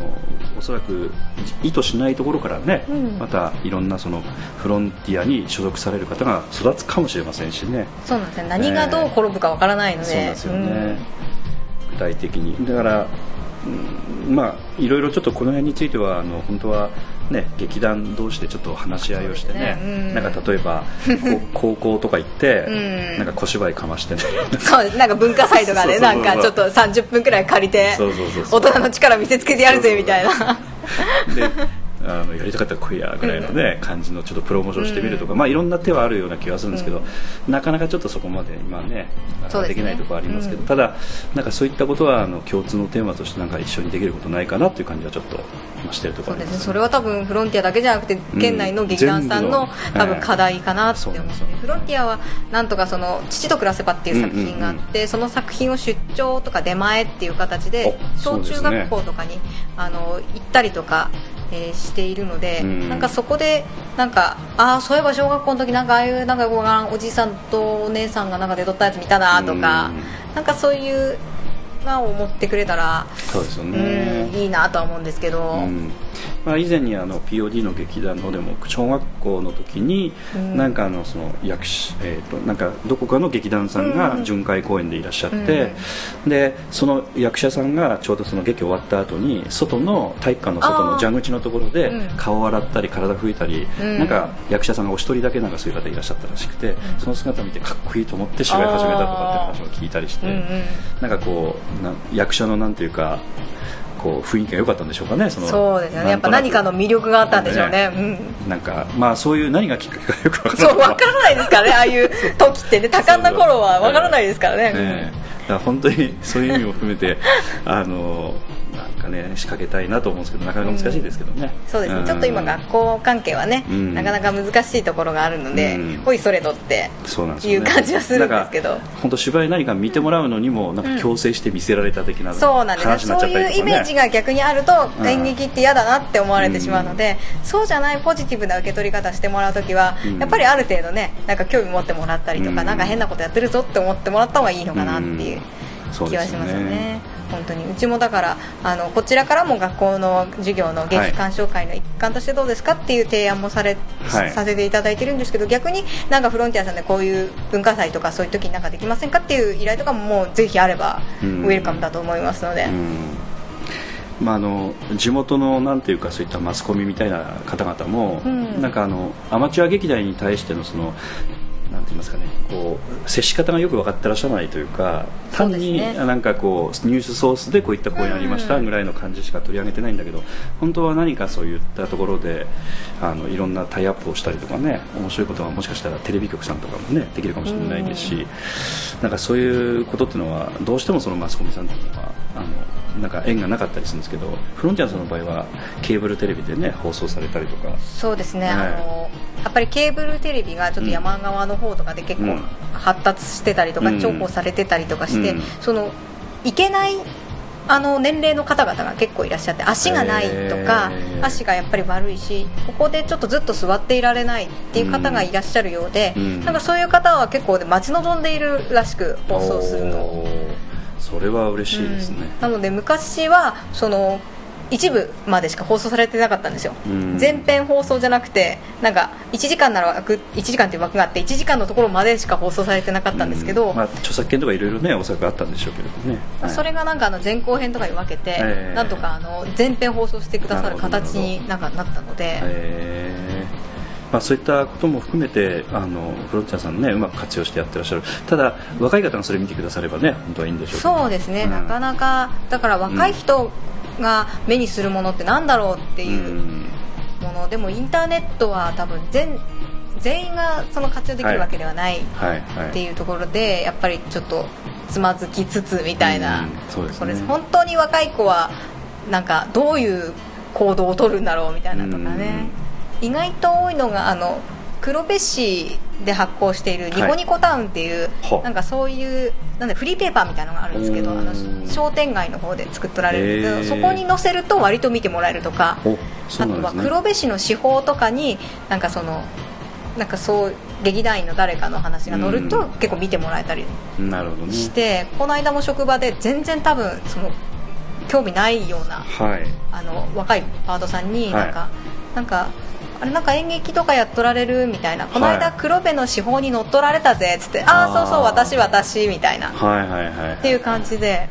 おそらく意図しないところからね、うん。またいろんなそのフロンティアに所属される方が育つかもしれませんしね。そうなんですね何がどう転ぶかわからないので、そうなんですよね、具体的に。だから、うんまあいろいろちょっとこの辺についてはあの本当はね劇団同士でちょっと話し合いをしてねね。うん。なんか例えばこ 高校とか行って、うん。なんか小芝居かましてね。うんそうなんか文化祭とかでそうそうそうなんかちょっと30分くらい借りて大人の力見せつけてやるぜみたいな。であのやりたかったら来いやぐらいのね、感じのちょっとプロモーションしてみるとか、まあいろんな手はあるような気がするんですけど、なかなかちょっとそこまで今ねですね。できないところありますけど、うん。ただなんかそういったことはあの共通のテーマとしてなんか一緒にできることないかなっていう感じはちょっと今してるとこそうでろあります。すねそれは多分フロンティアだけじゃなくて県内の劇団さんの多分課題かなって思うそうなんですよフロンティアはなんとかその父と暮らせばっていう作品があってその作品を出張とか出前っていう形で小中学校とかにあの行ったりとかえーしているので、うん。なんかそこでなんかああそういえば小学校の時なんかああいうなんかこうおじいさんとお姉さんがなんか出とったやつ見たなとか、うん。なんかそういうのを持ってくれたら、そうですようね、ん、いいなとは思うんですけど、うんまあ、以前にあの POD の劇団の方でも小学校の時に、うん。なんかあのその役者、えー、となんかどこかの劇団さんが巡回公演でいらっしゃって、でその役者さんがちょうどその劇終わった後に外の体育館の外の蛇口のところでうん。顔を洗ったり体拭いたり、うん。なんか役者さんがお一人だけなんかそういう方いらっしゃったらしくて、その姿を見てかっこいいと思って芝居始めたとかっていう話を聞いたりして、うんうん。なんかこうな役者のなんていうかこう雰囲気が良かったんでしょうかねそのそうですよね。やっぱ何かの魅力があったんでしょうね。うん。なんかまあそういう何がきっかけかよくわからそう分 からないですからね。ああいう時ってね多感な頃は分からないですからね。ね。だから本当にそういう意味も含めてあのなんかね仕掛けたいなと思うんですけどなかなか難しいですけどね、そうですね、ん。ちょっと今学校関係はね、うん。なかなか難しいところがあるので、うん。ほいそれとっていう感じはするんですけど。本当芝居何か見てもらうのにもなんか強制して見せられた的なそうなんです。ね。そういうイメージが逆にあるとうん演劇って嫌だなって思われてしまうので、そうじゃないポジティブな受け取り方してもらう時は、うん。やっぱりある程度ねなんか興味持ってもらったりとか、うんなんか変なことやってるぞって思ってもらった方がいいのかなっていう。気はしますよねね本当にうちもだからあのこちらからも学校の授業の劇鑑賞会の一環としてどうですかっていう提案もされ、はいさせてい。ただいてるんですけど逆になんかフロンティアさんでこういう文化祭とかそういう時になんかできませんかっていう依頼とかももうぜひあればウうん。ェルカムだと思いますので、まあ、あの地元のなんていうかそういったマスコミみたいな方々も、うん。なんかあのアマチュア劇団に対してのそのなんて言いますかねこう接し方がよく分かってらっしゃらないというか単になんかこうニュースソースでこういった公演ありましたぐらいの感じしか取り上げてないんだけど本当は何かそういったところであのいろんなタイアップをしたりとかね面白いことがもしかしたらテレビ局さんとかもねできるかもしれないですし、なんかそういうことっていうのはどうしてもそのマスコミさんっていうのはあのなんか縁がなかったりするんですけどフロンティアさんの場合はケーブルテレビでね放送されたりとか。そうですね、はい。あのやっぱりケーブルテレビがちょっと山側の方とかで結構うん。発達してたりとか、うん。重宝されてたりとかして、うん。そのいけないあの年齢の方々が結構いらっしゃって足がないとか、足がやっぱり悪いしここでちょっとずっと座っていられないっていう方がいらっしゃるようで、うん。なんかそういう方は結構で待ち望んでいるらしく放送するのそれは嬉しいですね、うん。なので昔はその一部までしか放送されてなかったんですよ、うん。全編放送じゃなくてなんか1時間なら枠1時間っていう枠があって1時間のところまでしか放送されてなかったんですけど、うん。まあ、著作権とかいろいろねおそらくあったんでしょうけれどね、はい。それがなんかあの前後編とかに分けて、ええ。なんとかあの全編放送してくださる形になんかなったので、えーまあ、そういったことも含めてあのフロンティアさんねうまく活用してやってらっしゃる。ただ若い方がそれ見てくださればね本当はいいんでしょうそうですね、うん。なかなかだから若い人が目にするものってなんだろうっていううん。もの、でもインターネットは多分全全員がその活用できるわけではないはい。はい。っていうところで、やっぱりちょっとつまずきつつみたいな、うん。そうですね。本当に若い子はなんかどういう行動を取るんだろうみたいなとかね、意外と多いのがあの黒部市で発行しているニコニコタウンっていう、はなんかそういうなんでフリーペーパーみたいなのがあるんですけどあの商店街の方で作っとられるんですけどそこに載せると割と見てもらえるとかおそあとは黒部市の司法とかになんかそのなんかそう劇団員の誰かの話が載るとうん。結構見てもらえたりなるほどね。して、この間も職場で全然多分その興味ないようなはい。あの若いパートさんにはい。なんか、なんかなんか演劇とかやっとられるみたいな。この間はい黒部の司法に乗っ取られたぜっつって、ああそうそう私私みたいな。っはいはいはい。ていう感じで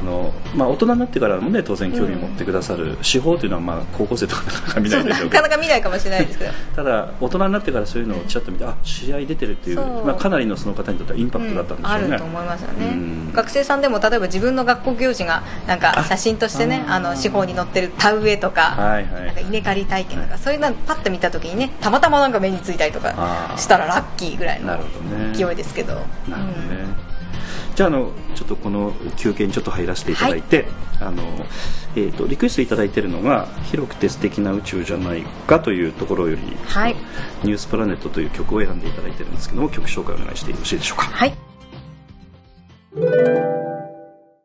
あのまあ、大人になってからもね当然興味を持ってくださる司法というのは、まあ、高校生とかなかなか見なそいうでしょうけど。なかなか見ないかもしれないですけど。ただ大人になってからそういうのをちらっと見てあ試合出てるっていうまあ、かなりのその方にとってはインパクトだったんでしょうね、あると思いますよね、うん。学生さんでも例えば自分の学校行事がなんか写真としてねああの司法に載ってる田植えとか,、はいはい。なんか稲刈り体験とか、そういうのパッと見た時にねたまたまなんか目についたりとかしたらラッキーぐらいの勢いですけど。なるほどね、じゃああのちょっとこの休憩にちょっと入らせていただいて、あのえー、とリクエストいただいているのが「広くて素敵な宇宙じゃないか」というところより「はい。ニュースプラネット」という曲を選んでいただいているんですけども曲紹介お願いしてよろしいでしょうか？はい。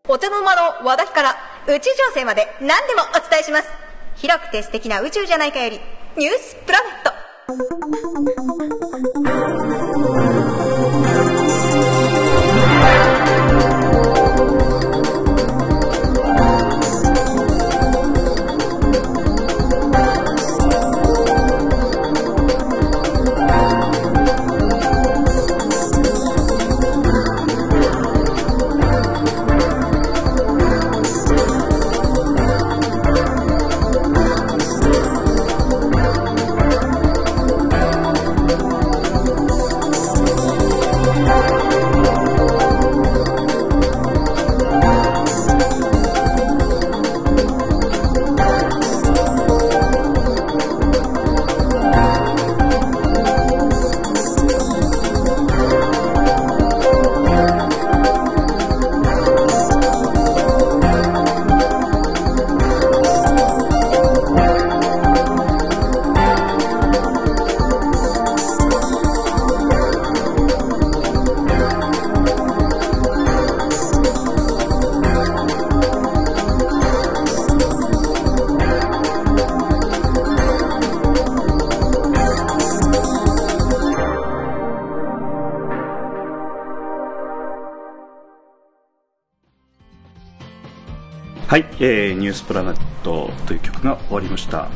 お茶の間の話題から宇宙情勢まで何でもお伝えします。広くて素敵な宇宙じゃないかよりニュースプラネットえーニュースプラネットという曲が終わりました。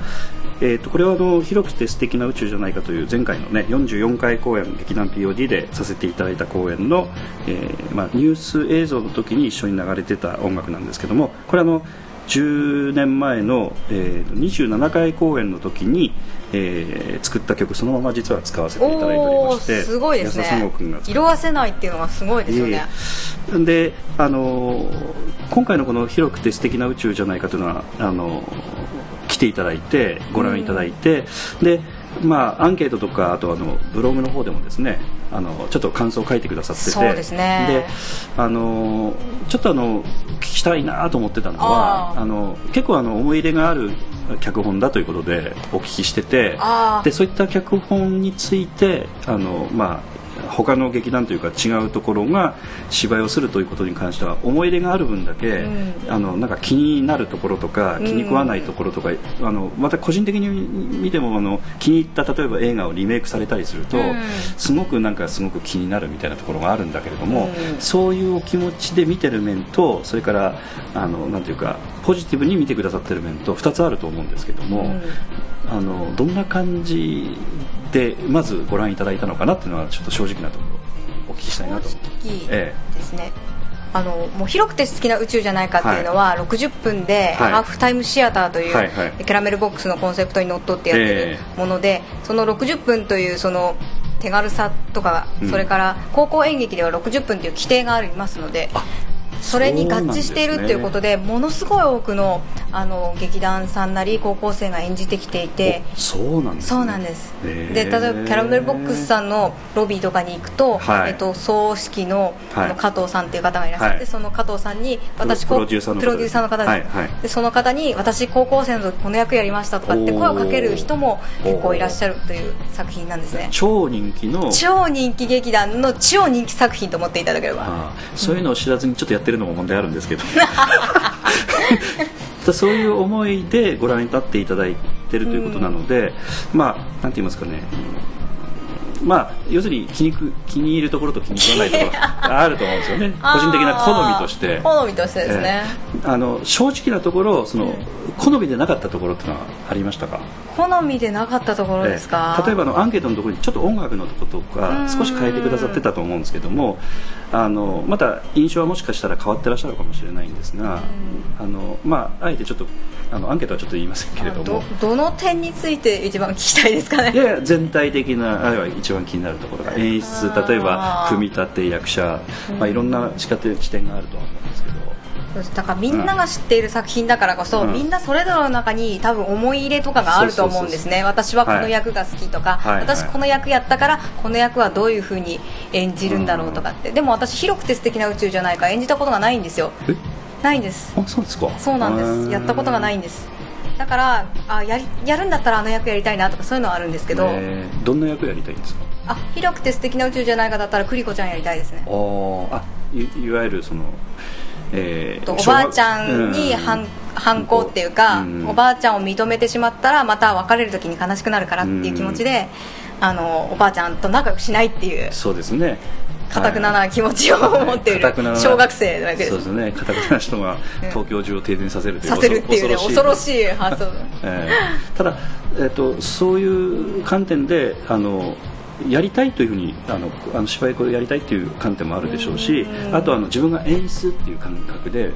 えー、とこれはあの広くて素敵な宇宙じゃないかという前回のね44回公演劇団 POD でさせていただいた公演の、えーまあ、ニュース映像の時に一緒に流れてた音楽なんですけどもこれあの10年前の、えー、27回公演の時に、えー作った曲そのまま実は使わせていただいておりましてすごいです安田ね孫君が色あせないっていうのがすごいですよね、ええ。であのー今回のこの広くて素敵な宇宙じゃないかというのはあのー来ていただいてご覧いただいて、でまあアンケートとかあとあのブログの方でもですねあのちょっと感想を書いてくださってて。そうですね。であのちょっとあの聞きたいなと思ってたのはあの結構あの思い入れがある脚本だということでお聞きしてて。でそういった脚本についてあのまあ他の劇団というか違うところが芝居をするということに関しては思い入れがある分だけ、うん。あのなんか気になるところとかうん。気に食わないところとか、あのまた個人的に見てもあの気に入った例えば映画をリメイクされたりすると、うん。すごくなんかすごく気になるみたいなところがあるんだけれども、うん。そういうお気持ちで見てる面とそれからあのなんていうかポジティブに見てくださってる面と2つあると思うんですけども、うん。あのどんな感じでまずご覧いただいたのかなっていうのはちょっと正直なところお聞きしたいなと思って。ですね、あのもう広くて好きな宇宙じゃないかっていうのは、60分ではい。ハーフタイムシアターという、はいはい。キャラメルボックスのコンセプトにのっとってやってるえもので、その60分というその手軽さとか、うん。それから高校演劇では60分という規定がありますのでそれに合致しているっていうことでものすごい多くのあの劇団さんなり高校生が演じてきていて。おそうなんです、ね、そうなんです。で例えばキャラメルボックスさんのロビーとかに行くと、はい。えっと、葬式の,、はい。あの加藤さんっていう方がいらっしゃって、はい。その加藤さんに私プロデューサーの方プロデューサーの方です、はいはい。でその方に私高校生の時この役やりましたとかって声をかける人も結構いらっしゃるという作品なんですね。超人気の。超人気劇団の超人気作品と思っていただければ。ああそういうのを知らずにちょっとやってってるのも問題あるんですけど。そういう思いでご覧になっていただいてるということなので、うんまあなんて言いますかね。まあ要するに気にく気に入るところと気に食わないところがあると思うんですよね。個人的な好みとして。好みとしてですね、ええ。あの正直なところその、好みでなかったところっていうのはありましたか？好みでなかったところですか、ええ。例えばあのアンケートのところにちょっと音楽のところとか少し変えてくださってたと思うんですけどもあのまた印象はもしかしたら変わってらっしゃるかもしれないんですがあの、まあ、あえてちょっとあのアンケートはちょっと言いませんけれども。どどの点について一番聞きたいですかね？いやいや全体的なあるいは一番気になるところが演出例えば組み立て役者、まあ、いろんな視点視点があるとは思うんですけど。だからみんなが知っている作品だからこそ、うん。みんなそれぞれの中に多分思い入れとかがあると思うんですね。私はこの役が好きとか、はい。私この役やったからこの役はどういうふうに演じるんだろうとかって、でも私広くて素敵な宇宙じゃないから演じたことがないんですよ。え？ないんです。あそうですか。そうなんです。やったことがないいんですだからあやりやるんだったらあの役やりたいなとかそういうのはあるんですけど、どんな役やりたいんですか？あ広くて素敵な宇宙じゃないかだったらクリコちゃんやりたいですね。あいいわゆるその、えーとおばあちゃんにうん。反反抗っていうか、うん。おばあちゃんを認めてしまったらまた別れる時に悲しくなるからっていう気持ちで、あのおばあちゃんと仲良くしないっていう。そうですねかたくなな気持ちを持っている小学生なわけです。そうですね。かたくなな人が東京中を停電させるというさせるっていうね恐ろい。しい発想。えーただ、えー、とそういう観点であのやりたいというふうにあのあの芝居をやりたいという観点もあるでしょうしあとあの自分が演出っていう感覚で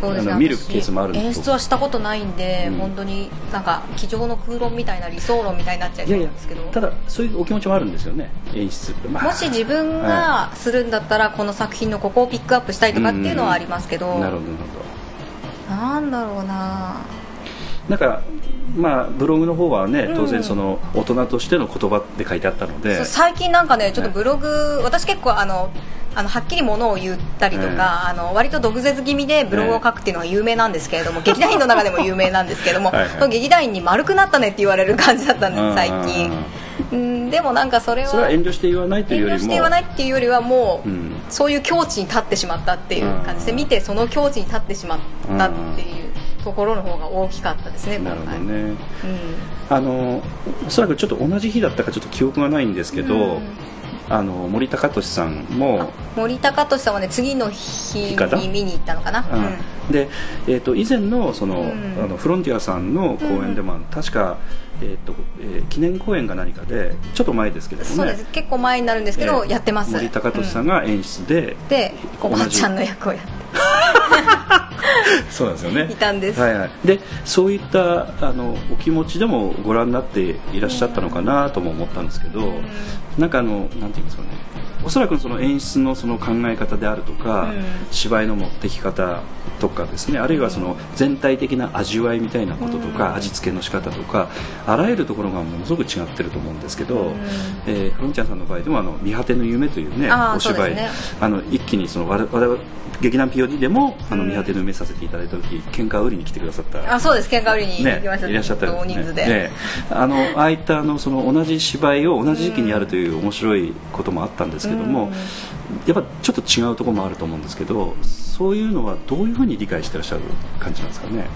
そうですね。見る私ケースもあるんです演出はしたことないんで、うん。本当になんか机上の空論みたいな理想論みたいになっちゃいそうなんですけど。ただそういうお気持ちもあるんですよね演出って、まあもし自分がするんだったらこの作品のここをピックアップしたいとかっていうのはありますけど、なるほどなるほど。なんだろうな。なんかまあブログの方はね当うん。然その大人としての言葉って書いてあったので、そう最近なんかねちょっとブログ、私結構あのあのはっきりものを言ったりとか、ええあの割と毒舌気味でブログを書くっていうのが有名なんですけれども、劇団員の中でも有名なんですけれども はいはい。その劇団員に丸くなったねって言われる感じだったんです最うん。近うんでもなんかそれはそれは遠慮して言わないというよりも遠慮して言わないっていうよりはもう、うん。そういう境地に立ってしまったっていう感じでうん。見てその境地に立ってしまったっていうところの方が大きかったですねなるほどね。うん。あのおそらくちょっと同じ日だったかちょっと記憶がないんですけど、うんあの森高俊さんも森高俊さんはね次の日に見に行ったのかな、うん。うん。で、えー、と以前のその、うん。あのフロンティアさんの公演でも、確か、えーとえー記念公演か何かでちょっと前ですけどもね。そうです。結構前になるんですけど、えーやってます。森高俊さんが演出で、うん。でおばあちゃんの役をやっ そうなんですよね。ていたんです、はいはい、でそういったあのお気持ちでもご覧になっていらっしゃったのかなとも思ったんですけど、なんかあのなんていうんですかねおそらくその演出のその考え方であるとか、うん。芝居の持ってき方とかですねあるいはその全体的な味わいみたいなこととか、味付けの仕方とかあらゆるところがものすごく違ってると思うんですけど、えーフロンチャンさんの場合でもあの「見果ての夢」というねお芝居、ね。あの一気にその我々劇団 POD でも「あのうん見果ての夢」させていただいた時喧嘩売りに来てくださった。あそうです。喧嘩売りにね行きました、いらっしゃった大人数で、ね。あのああいったあのその同じ芝居を同じ時期にやるという面白いこともあったんですけども、うん。やっぱちょっと違うところもあると思うんですけどそういうのはどういうふうに理解してらっしゃる感じなんですかね？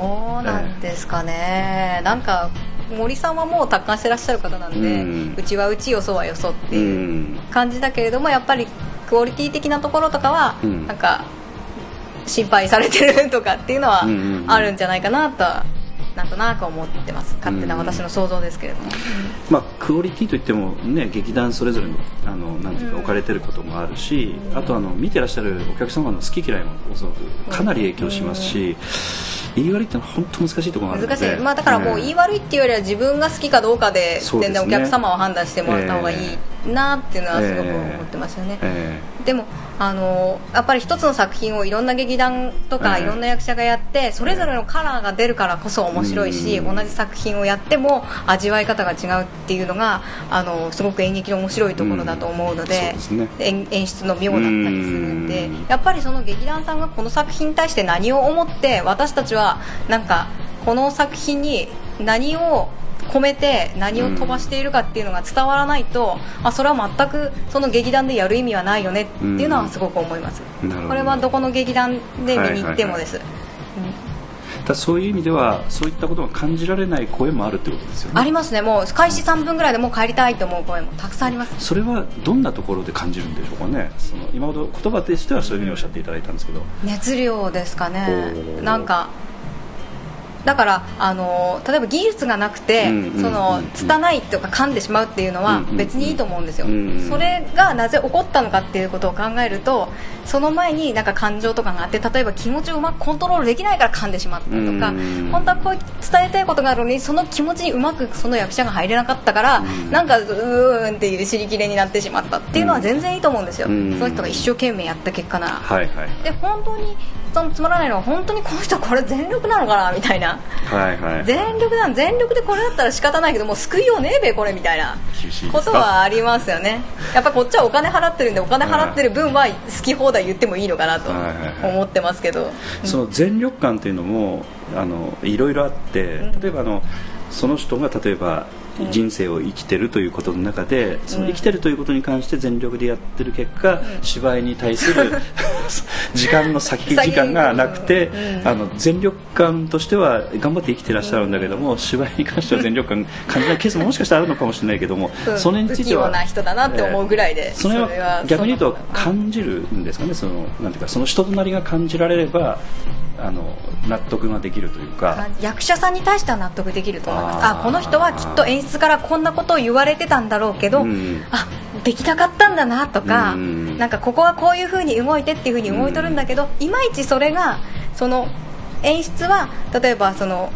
どうなんですかね、なんか森さんはもう達観してらっしゃる方なんで、ううんちはうちよそはよそってういうん。感じだけれどもやっぱりクオリティ的なところとかは、うん。なんか心配されてるとかっていうのはあるんじゃないかなとはなんとなく思ってます。勝手な私の想像ですけれども、まあ、クオリティといっても、ね、劇団それぞれのあのなんていうかうん。置かれてることもあるし、あとあの見てらっしゃるお客様の好き嫌いもおそらくかなり影響しますし、言い悪いってのは本当難しいところがあるので。難しい、まあ、だからこうね言い悪いっていうよりは自分が好きかどうかで全然お客様を判断してもらった方がいいなっていうのはすごくええ思ってますよね、えでもあのやっぱり一つの作品をいろんな劇団とか、はいい、ろんな役者がやってそれぞれのカラーが出るからこそ面白いし、うん。同じ作品をやっても味わい方が違うっていうのがあのすごく演劇の面白いところだと思うので,、うですね。演演出の妙だったりするんでうん。やっぱりその劇団さんがこの作品に対して何を思って私たちはなんかこの作品に何を込めて何を飛ばしているかっていうのが伝わらないと、あそれは全くその劇団でやる意味はないよねっていうのはすごく思います、なるほど。これはどこの劇団で見に行ってもです、だそういう意味ではそういったことが感じられない声もあるってことですよね。ありますね。もう開始3分ぐらいでもう帰りたいと思う声もたくさんあります。それはどんなところで感じるんでしょうかね。その今ほど言葉としてはそういうふうにおっしゃっていただいたんですけど。熱量ですかね。なんかだからあの例えば技術がなくて、その拙いとか噛んでしまうっていうのは別にいいと思うんですよ、うんそれがなぜ起こったのかっていうことを考えるとその前になんか感情とかがあって例えば気持ちをうまくコントロールできないから噛んでしまったとか、うん本当はこう伝えたいことがあるのにその気持ちにうまくその役者が入れなかったから、うん。なんかうーんっていう尻切れになってしまったっていうのは全然いいと思うんですよ、うん。その人が一生懸命やった結果なら。はいはい。で本当にそのつまらないのは本当にこの人これ全力なのかなみたいな。はいはい。全力なん全力でこれだったら仕方ないけどもう救いようねえべこれみたいなことはありますよね。やっぱこっちはお金払ってるんでお金払ってる分は好き放題言ってもいいのかなとはいはいはい。思ってますけど。その全力感というのもあのいろいろあってうん。例えばあのその人が例えば人生を生きてるということの中でその生きてるということに関して全力でやってる結果、芝居に対する 時間の先時間がなくて、うん。あの全力感としては頑張って生きてらっしゃるんだけども、芝居に関しては全力感感じないケースももしかしたらあるのかもしれないけども、うん。それについてはな人だなって思うぐらいでえーそれはは逆に言うと感じるんですかねそのなんていうかその人となりが感じられればあの納得ができるというか。役者さんに対しては納得できると思います。あこの人はきっと演出からこんなことを言われてたんだろうけど、うん。あできなかったんだなとか、うん。なんかここはこういう風に動いてっていう風に動いとるんだけど、いまいちそれがその演出は例えばその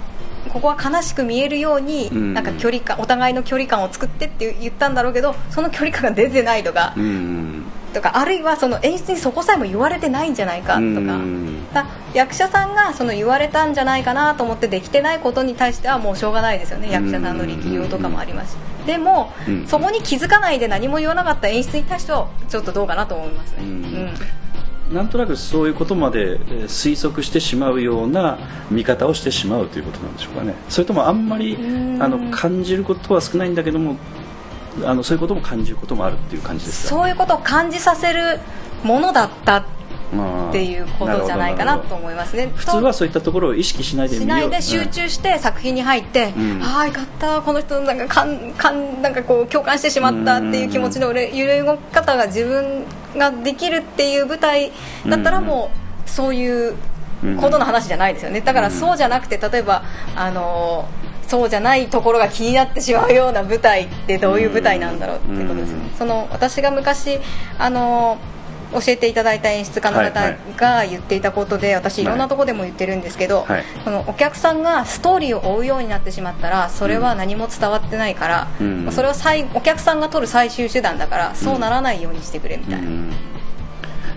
ここは悲しく見えるように、うん。なんか距離感お互いの距離感を作ってって言ったんだろうけどその距離感が出てないとか、うんとかあるいはその演出にそこさえも言われてないんじゃないかとか、うんだ役者さんがその言われたんじゃないかなと思ってできてないことに対してはもうしょうがないですよね。役者さんの力量とかもありますし。でも、うん。そこに気づかないで何も言わなかった演出に対してはちょっとどうかなと思いますね、うん。うんなんとなくそういうことまでえー推測してしまうような見方をしてしまうということなんでしょうかね。それともあんまりうん。あの感じることは少ないんだけどもあのそういうことも感じることもあるっていう感じですかそういうことを感じさせるものだったっっていうことじゃないかなと思いますね。普通はそういったところを意識しないでしないで集中して作品に入って、うん。ああよかったこの人なんかかんかんなんかこう共感してしまったっていう気持ちの揺れ揺れ動き方が自分ができるっていう舞台だったらもうそういうことの話じゃないですよね。だからそうじゃなくて例えばあのそうじゃないところが気になってしまうような舞台ってどういう舞台なんだろうっていうことですよね。うん。その私が昔あの教えていただいた演出家の方が言っていたことで私いろんなところでも言ってるんですけど、はいそのお客さんがストーリーを追うようになってしまったらそれは何も伝わってないから、うん。それは最お客さんが取る最終手段だからそうならないようにしてくれみたいな、うん。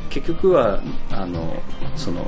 結局はあのその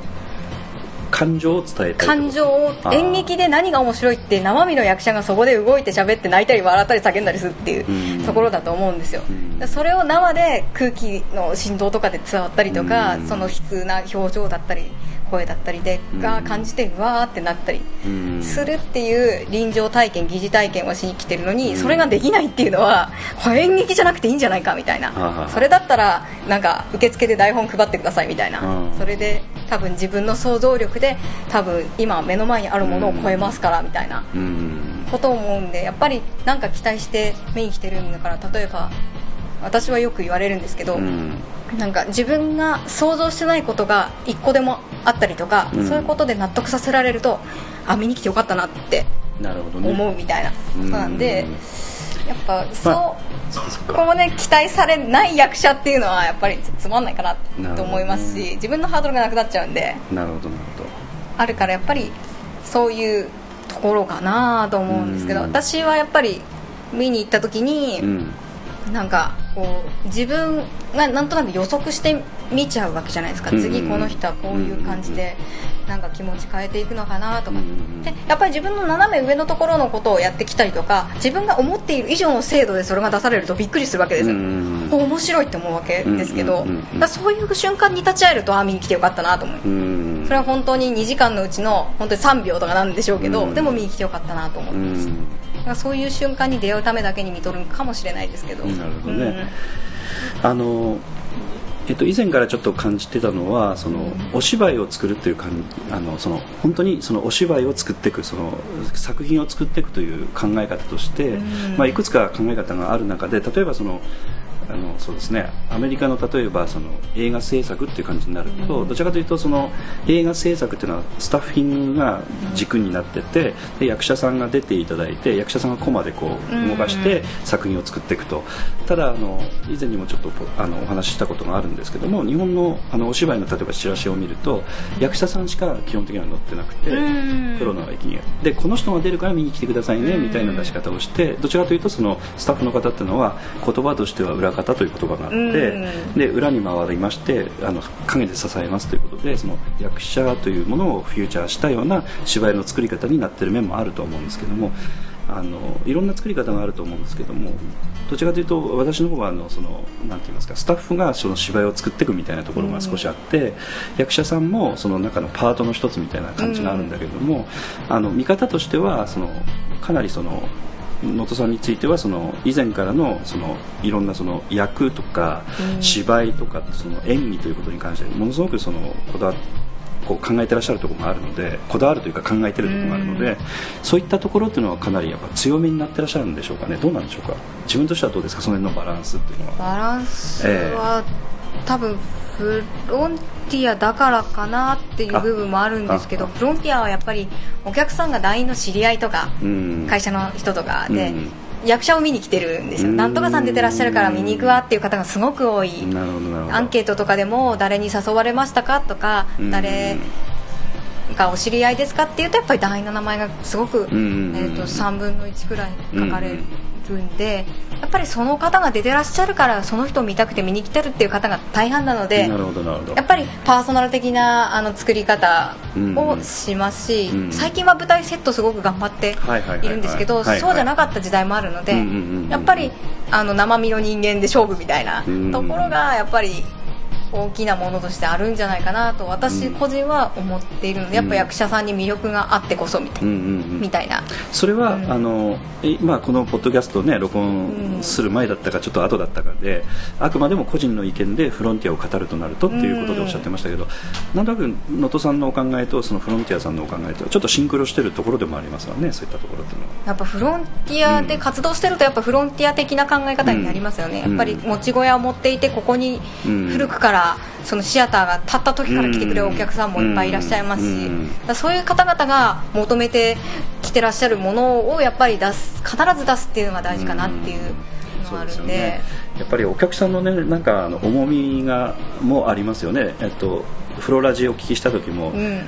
感情を伝えた感情を演劇で何が面白いって生身の役者がそこで動いて喋って泣いたり笑ったり叫んだりするっていううん。ところだと思うんですよ、うん。それを生で空気の振動とかで伝わったりとか、うん。その悲痛な表情だったり声だったりでうん。が感じてうわーってなったりうん。するっていう臨場体験疑似体験をしに来てるのに、うん。それができないっていうのはこれ演劇じゃなくていいんじゃないかみたいな、それだったらなんか受付で台本配ってくださいみたいな、うん。それで多分自分の想像力で多分今目の前にあるものを超えますからみたいなうん。ことを思うんでやっぱりなんか期待して見に来てるんだから例えば私はよく言われるんですけど、うん。なんか自分が想像してないことが一個でもあったりとか、うん。そういうことで納得させられるとあ見に来てよかったなってなるほどね。思うみたいな。ことなんで、うんやっぱそう、そっかそっこかこね期待されない役者っていうのはやっぱりつまんないかなと思いますし、自分のハードルがなくなっちゃうんでなるほどなるほど。あるからやっぱりそういうところかなと思うんですけど、うん。私はやっぱり見に行った時に、うんなんかこう自分がなんとなく予測して見ちゃうわけじゃないですか、うん次この人はこういう感じでなんか気持ち変えていくのかなとか、うんでやっぱり自分の斜め上のところのことをやってきたりとか自分が思っている以上の精度でそれが出されるとびっくりするわけですよ、うん面白いって思うわけですけど、だそういう瞬間に立ち会えるとああ見に来てよかったなと思う、うんそれは本当に2時間のうちの本当に3秒とかなんでしょうけど、うんでも見に来てよかったなと思ってます、うんだからそういう瞬間に出会うためだけに見とるかもしれないですけど、なるほどね。あのえっと、以前からちょっと感じてたのはそのお芝居を作るっていう感あのその本当にそのお芝居を作っていくその作品を作っていくという考え方として、うん。まあ、いくつか考え方がある中で例えばそのあのそうですね。アメリカの例えばその映画制作っていう感じになると、どちらかというとその映画制作っていうのはスタッフィングが軸になっててで役者さんが出ていただいて役者さんがコマでこう動かして作品を作っていくと。ただあの以前にもちょっとあのお話ししたことがあるんですけども日本のあのお芝居の例えばチラシを見ると役者さんしか基本的には載ってなくてうん。プロの駅に。でこの人が出るから見に来てくださいねうんみたいな出し方をしてどちらかというとそのスタッフの方っていうのは言葉としては裏方という言葉があってうん。で裏に回りましてあの陰で支えますということでその役者というものをフューチャーしたような芝居の作り方になってる面もあると思うんですけどもあのいろんな作り方があると思うんですけどもどちらかというと私の方はあのそのなんて言いますかスタッフがその芝居を作っていくみたいなところが少しあって、役者さんもその中のパートの一つみたいな感じがあるんだけれども、あの見方としてはそのかなりその能登さんについてはその以前からのそのいろんなその役とか芝居とかその演技ということに関してものすごくそのこだわこう考えてらっしゃるところがあるのでこだわるというか考えてるところがあるのでそういったところっていうのはかなりやっぱ強めになってらっしゃるんでしょうかね。どうなんでしょうか。自分としてはどうですかその辺のバランスっていうのは。バランスは、多分フロンティアだからかなっていう部分もあるんですけどフロンティアはやっぱりお客さんが LINE の知り合いとか、うん。会社の人とかで、うん。役者を見に来てるんですよ、うん。なんとかさん出てらっしゃるから見に行くわっていう方がすごく多い、アンケートとかでも誰に誘われましたかとか、うん。誰がお知り合いですかっていうとやっぱり団員の名前がすごく、んえー、と3分の1くらい書かれるんで、やっぱりその方が出てらっしゃるからその人を見たくて見に来てるっていう方が大半なのでなるほどなるほど。やっぱりパーソナル的なあの作り方をしますし、うん最近は舞台セットすごく頑張ってはいるんですけど、そうじゃなかった時代もあるので、うんうんうんうんやっぱりあの生身の人間で勝負みたいなうん。ところがやっぱり大きなものとしてあるんじゃないかなと私個人は思っているのでやっぱ役者さんに魅力があってこそみたい,、な。それは、うん。あのえまあ、このポッドキャストを、ね、録音する前だったかちょっと後だったかであくまでも個人の意見でフロンティアを語るとなるとっていうことでおっしゃってましたけど、なんとなく能登さんのお考えとそのフロンティアさんのお考えとちょっとシンクロしてるところでもありますわねそういったところっていうのは。やっぱフロンティアで活動してるとやっぱフロンティア的な考え方になりますよね、うん。やっぱり持ち小屋を持っていてここにうん。古くからそのシアターが立った時から来てくれるお客さんもいっぱいいらっしゃいますし、そういう方々が求めてきてらっしゃるものをやっぱり出す必ず出すっていうのが大事かなっていうのがあるんで,、やっぱりお客さんのねなんかあの重みがもありますよね、えっと、フロラジをお聞きした時も、うん。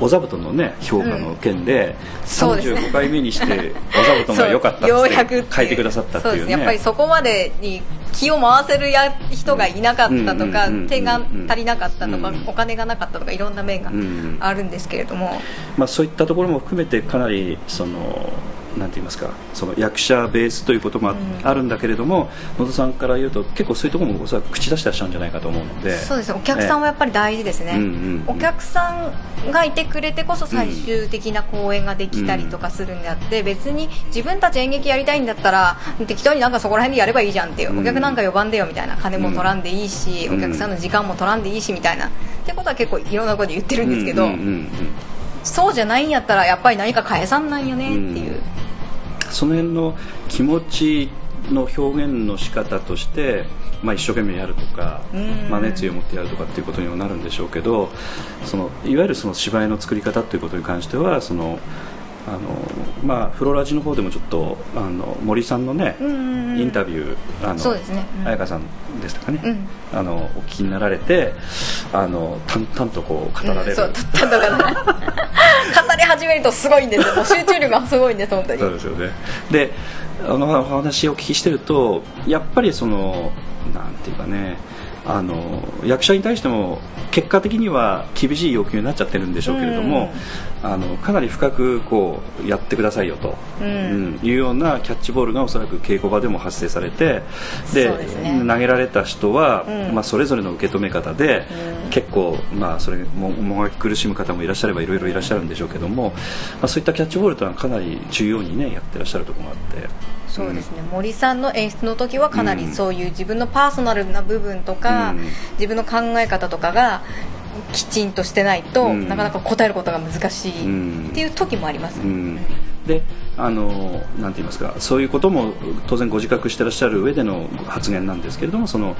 お座布団のね評価の件で、そうですね。35回目にしてお座布団が良かったって書いてくださったっていうね。そうです。やっぱりそこまでに気を回せるや人がいなかったとか、うんうんうんうん手が足りなかったとか、うんお金がなかったとかいろんな面がうん。あるんですけれども、まあ、そういったところも含めてかなりそのなんて言いますかその役者ベースということもあ,、うん。るんだけれども野田さんから言うと結構そういうところもおそらく口出してらっしゃるんじゃないかと思うので。そうですね。お客さんはやっぱり大事ですね、うんうんうん。お客さんがいてくれてこそ最終的な公演ができたりとかするんであって、別に自分たち演劇やりたいんだったら適当になんかそこら辺でやればいいじゃんっていう、うん。お客なんか呼ばんでよみたいな金も取らんでいいし、うん。お客さんの時間も取らんでいいしみたいなってことは結構いろんなことで言ってるんですけど、うんうんうんうんそうじゃないんやったらやっぱり何か返さんなんよねっていう、その辺の気持ちの表現の仕方として、まあ、一生懸命やるとか、うん。まあ、熱意を持ってやるとかっていうことにもなるんでしょうけどそのいわゆるその芝居の作り方っていうことに関してはそのあの、まあ、フロラジの方でもちょっとあの森さんのね、うんうんうん。インタビューあのそうですね。うん。彩香さんでしたかね、うん。あのお聞きになられてあの淡々とこう語られる、そうたったのかな。語り始めるとすごいんですよ。集中力がすごいんです本当に。そうですよね。であのお話をお聞きしてるとやっぱりそのなんていうかねあの役者に対しても結果的には厳しい要求になっちゃってるんでしょうけれども、あのかなり深くこうやってくださいよと、うん。うん。いうようなキャッチボールがおそらく稽古場でも発生されてでね。投げられた人は、うん。まあ、それぞれの受け止め方で、うん。結構、まあ、それももがき苦しむ方もいらっしゃればいろいろいらっしゃるんでしょうけども、まあ、そういったキャッチボールというのはかなり重要にねやってらっしゃるところがあって。そうですね、森さんの演出の時はかなりそういう自分のパーソナルな部分とか、うん自分の考え方とかがきちんとしてないと、うん。なかなか答えることが難しいうん。っていう時もあります、うん。であのなんて言いますかそういうことも当然ご自覚してらっしゃる上での発言なんですけれどもその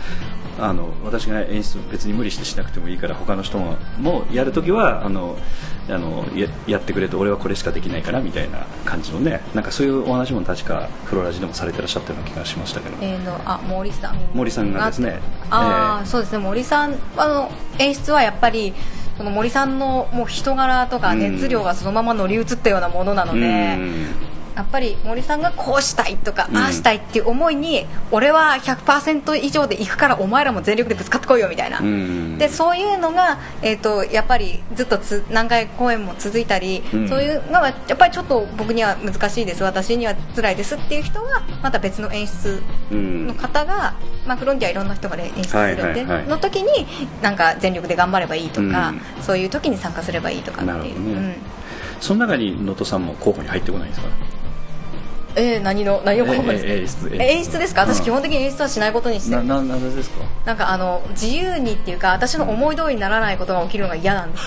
あの私が演出別に無理してしなくてもいいから他の人ももやるときはあのあのややってくれと俺はこれしかできないからみたいな感じのねなんかそういうお話も確かフロラジでもされてらっしゃったような気がしましたけど、えーのあ森さん。森さんがですね。あ、あーえーそうですね。森さんあの演出はやっぱりその森さんのもう人柄とかうん。熱量がそのまま乗り移ったようなものなので、うんやっぱり森さんがこうしたいとか、うん。ああしたいっていう思いに俺は100%以上で行くからお前らも全力でぶつかってこいよみたいな、うん。でそういうのが、えー、とやっぱりずっとつ何回公演も続いたり、うん。そういうのはやっぱりちょっと僕には難しいです。私には辛いですっていう人はまた別の演出うん。の方が、まあ、フロンティアいろんな人が、ね、演出するんで、はいはいはい。の時になんか全力で頑張ればいいとか、うそういう時に参加すればいいとかっていう。ね。うん。その中に能登さんも候補に入ってこないんですか？えー、何の何を候補ですか、ええ演出え演出ですか？私うん。基本的に演出はしないことにして。るなななぜですか？なんかあの自由にっていうか私の思い通りにならないことが起きるのが嫌なんです。